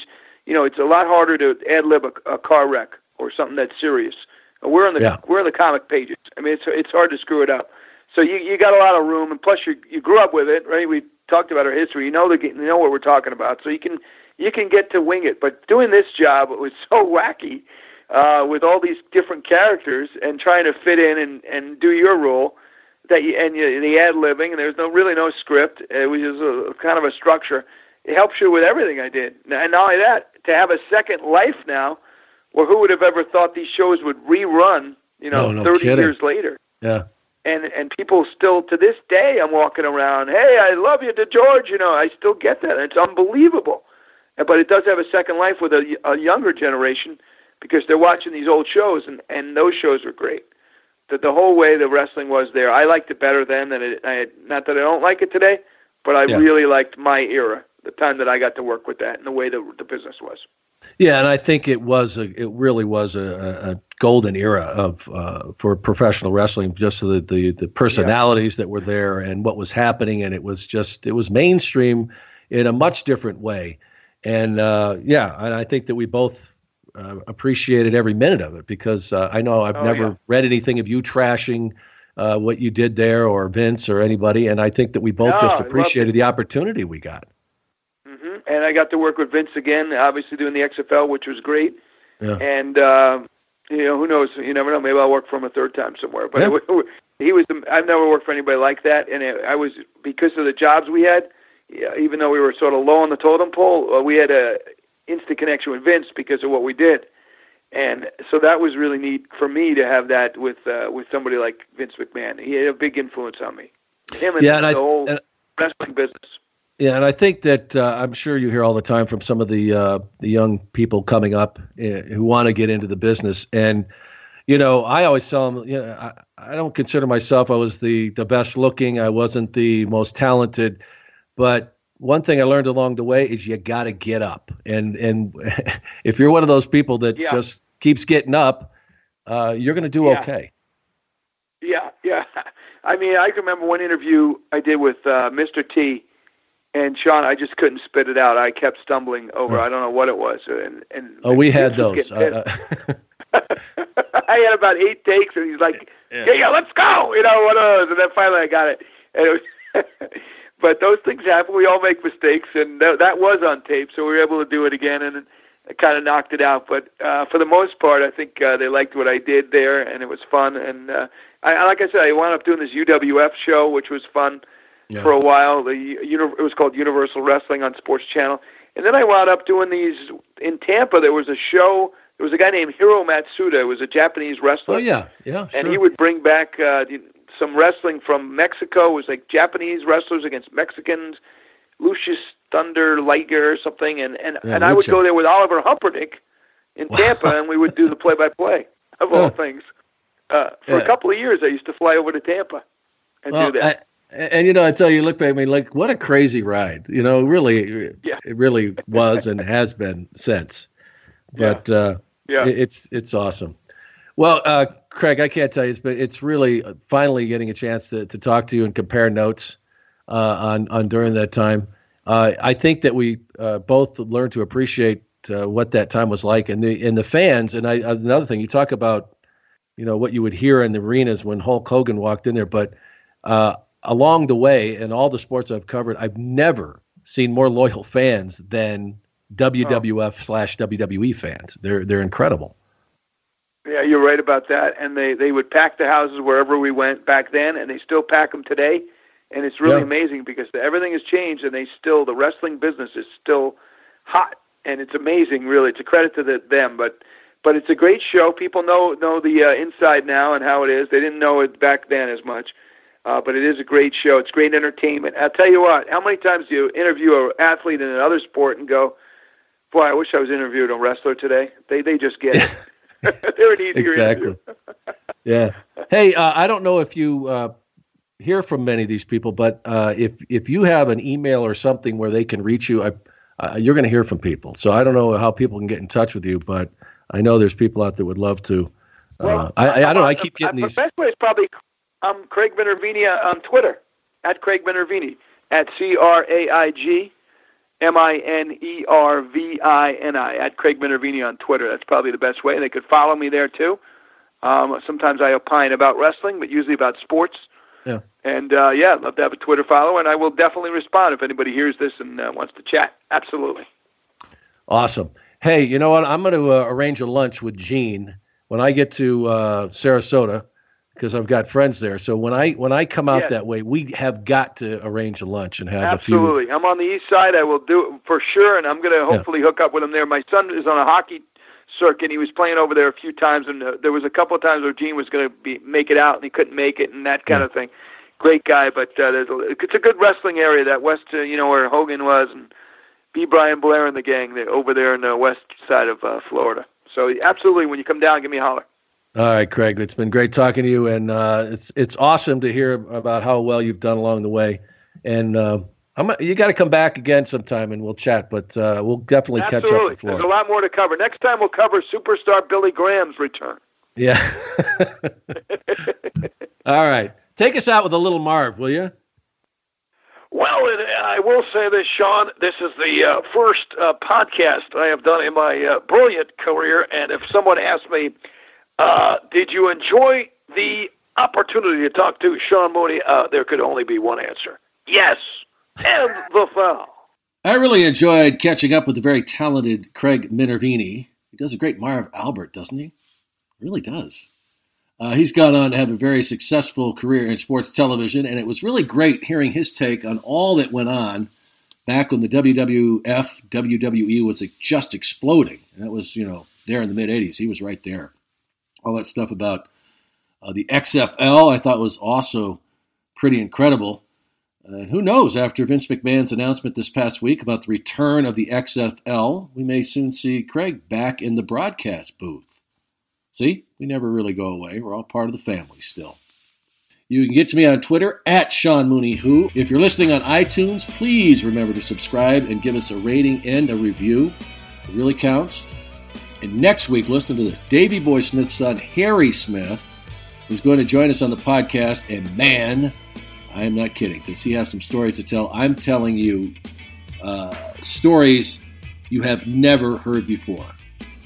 you know, it's a lot harder to ad lib a, a car wreck or something that's serious. We're in the yeah. we're in the comic pages. I mean, it's it's hard to screw it up. So you you got a lot of room, and plus you you grew up with it, right? We talked about our history. You know the you know what we're talking about, so you can you can get to wing it. But doing this job it was so wacky uh, with all these different characters and trying to fit in and and do your role that you, and you, the ad libbing and there's no really no script. It was just a, kind of a structure. It helps you with everything I did, and not only that, to have a second life now. Well, who would have ever thought these shows would rerun? You know, no, no thirty kidding. years later. Yeah. and and people still to this day I'm walking around, hey, I love you, DeGeorge. You know, I still get that. It's unbelievable. But it does have a second life with a, a younger generation because they're watching these old shows, and and those shows are great. The the whole way the wrestling was there, I liked it better then than it. I, not that I don't like it today, but I yeah. really liked my era, the time that I got to work with that, and the way that the business was. Yeah, and I think it was a, it really was a, a golden era of uh, for professional wrestling. Just the the, the personalities yeah. that were there and what was happening, and it was just it was mainstream in a much different way. And uh, yeah, and I think that we both uh, appreciated every minute of it because uh, I know I've oh, never yeah. read anything of you trashing uh, what you did there or Vince or anybody, and I think that we both no, just appreciated the opportunity we got. And I got to work with Vince again, obviously doing the XFL, which was great. Yeah. And uh, you know, who knows? You never know. Maybe I'll work for him a third time somewhere. But yeah. it, he was. I've never worked for anybody like that, and it, I was because of the jobs we had. Yeah, even though we were sort of low on the totem pole, uh, we had a instant connection with Vince because of what we did, and so that was really neat for me to have that with uh, with somebody like Vince McMahon. He had a big influence on me. Him and, yeah, and the I, whole and, wrestling business. Yeah, and I think that uh, I'm sure you hear all the time from some of the uh, the young people coming up uh, who want to get into the business, and you know, I always tell them, you know, I, I don't consider myself I was the the best looking, I wasn't the most talented, but one thing I learned along the way is you got to get up, and and if you're one of those people that yeah. just keeps getting up, uh, you're going to do yeah. okay. Yeah, yeah. I mean, I can remember one interview I did with uh, Mr. T and Sean, I just couldn't spit it out. I kept stumbling over. I don't know what it was. And, and oh, we had those. Uh, I had about eight takes, and he's like, yeah. "Yeah, yeah, let's go." You know one of those. and then finally, I got it. And it was but those things happen. We all make mistakes, and that, that was on tape, so we were able to do it again, and it kind of knocked it out. But uh, for the most part, I think uh, they liked what I did there, and it was fun. And uh, I, like I said, I wound up doing this UWF show, which was fun yeah. for a while. The it was called Universal Wrestling on Sports Channel, and then I wound up doing these in Tampa. There was a show. There was a guy named Hiro Matsuda. It was a Japanese wrestler. Oh yeah, yeah. And he would bring back uh, some wrestling from Mexico. It was like Japanese wrestlers against Mexicans. Jushin Thunder Liger or something, and and yeah, and I would go there with Oliver Humperdink in Tampa, and we would do the play-by-play of all things. Uh, for yeah. a couple of years, I used to fly over to Tampa and well, do that. And you know, I tell you, look at me like what a crazy ride. You know, really, yeah. it really was and has been since. But yeah, uh, yeah. It, it's it's awesome. Well, uh, Craig, I can't tell you, it's been it's really uh, finally getting a chance to to talk to you and compare notes uh, on on during that time. Uh, I think that we uh, both learned to appreciate what that time was like, and the and the fans. And I another thing, you talk about, you know, what you would hear in the arenas when Hulk Hogan walked in there, but along the way, in all the sports I've covered, I've never seen more loyal fans than WWF slash WWE fans. They're they're incredible. Yeah, you're right about that. And they they would pack the houses wherever we went back then, and they still pack them today. And it's really yeah. amazing because everything has changed, and they still the wrestling business is still hot, and it's amazing. Really, it's a credit to the, them. But but it's a great show. People know know the uh, inside now and how it is. They didn't know it back then as much. Uh, but it is a great show. It's great entertainment. I'll tell you what. How many times do you interview an athlete in another sport and go, "Boy, I wish I was interviewed a wrestler today." They they just get it. They're an easier exactly. yeah. Hey, uh, I don't know if you uh, hear from many of these people, but uh, if if you have an email or something where they can reach you, I, uh, you're going to hear from people. So I don't know how people can get in touch with you, but I know there's people out there would love to. Uh, well, I, I, I, don't know. I keep getting these. The best way is probably I'm Craig Minervini on Twitter at Craig Minervini at C R A I G M I N E R V I N I at Craig Minervini on Twitter. That's probably the best way. They could follow me there too. Um, sometimes I opine about wrestling, but usually about sports. Yeah. And uh, yeah, I'd love to have a Twitter follow, and I will definitely respond if anybody hears this and uh, wants to chat. Absolutely. Awesome. Hey, you know what? I'm going to uh, arrange a lunch with Gene when I get to uh, Sarasota because I've got friends there. So when I when I come out yes. that way, we have got to arrange a lunch and have absolutely. a few. Absolutely. I'm on the east side. I will do it for sure, and I'm going to hopefully yeah. hook up with them there. My son is on a hockey circuit. He was playing over there a few times, and uh, there was a couple of times where Gene was going to be make it out, and he couldn't make it, and that kind yeah. of thing. Great guy, but uh, there's a, it's a good wrestling area that west, uh, you know, where Hogan was, and B. Brian Blair and the gang they over there in the west side of uh, Florida. So absolutely, when you come down, give me a holler. All right, Craig. It's been great talking to you, and uh, it's it's awesome to hear about how well you've done along the way. And uh, I'm, you got to come back again sometime, and we'll chat. But uh, we'll definitely Absolutely. catch up. With There's a lot more to cover. Next time, we'll cover superstar Billy Graham's return. Yeah. All right. Take us out with a little Marv, will you? Well, I will say this, Sean. This is the uh, first uh, podcast I have done in my uh, brilliant career. And if someone asks me, uh, did you enjoy the opportunity to talk to Sean Mooney? Uh, there could only be one answer yes. And the foul. I really enjoyed catching up with the very talented Craig Minervini. He does a great Marv Albert, doesn't he? he really does. Uh, he's gone on to have a very successful career in sports television, and it was really great hearing his take on all that went on back when the WWF, WWE was just exploding. that was, you know, there in the mid 80s. He was right there. All that stuff about uh, the XFL I thought was also pretty incredible. And who knows, after Vince McMahon's announcement this past week about the return of the XFL, we may soon see Craig back in the broadcast booth. See, we never really go away. We're all part of the family still. You can get to me on Twitter at Sean Mooney Who. If you're listening on iTunes, please remember to subscribe and give us a rating and a review. It really counts. And next week, listen to the Davey Boy Smith's son, Harry Smith, who's going to join us on the podcast. And man, I am not kidding, because he has some stories to tell. I'm telling you uh, stories you have never heard before.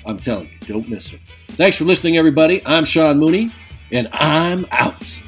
I'm telling you, don't miss it. Thanks for listening, everybody. I'm Sean Mooney, and I'm out.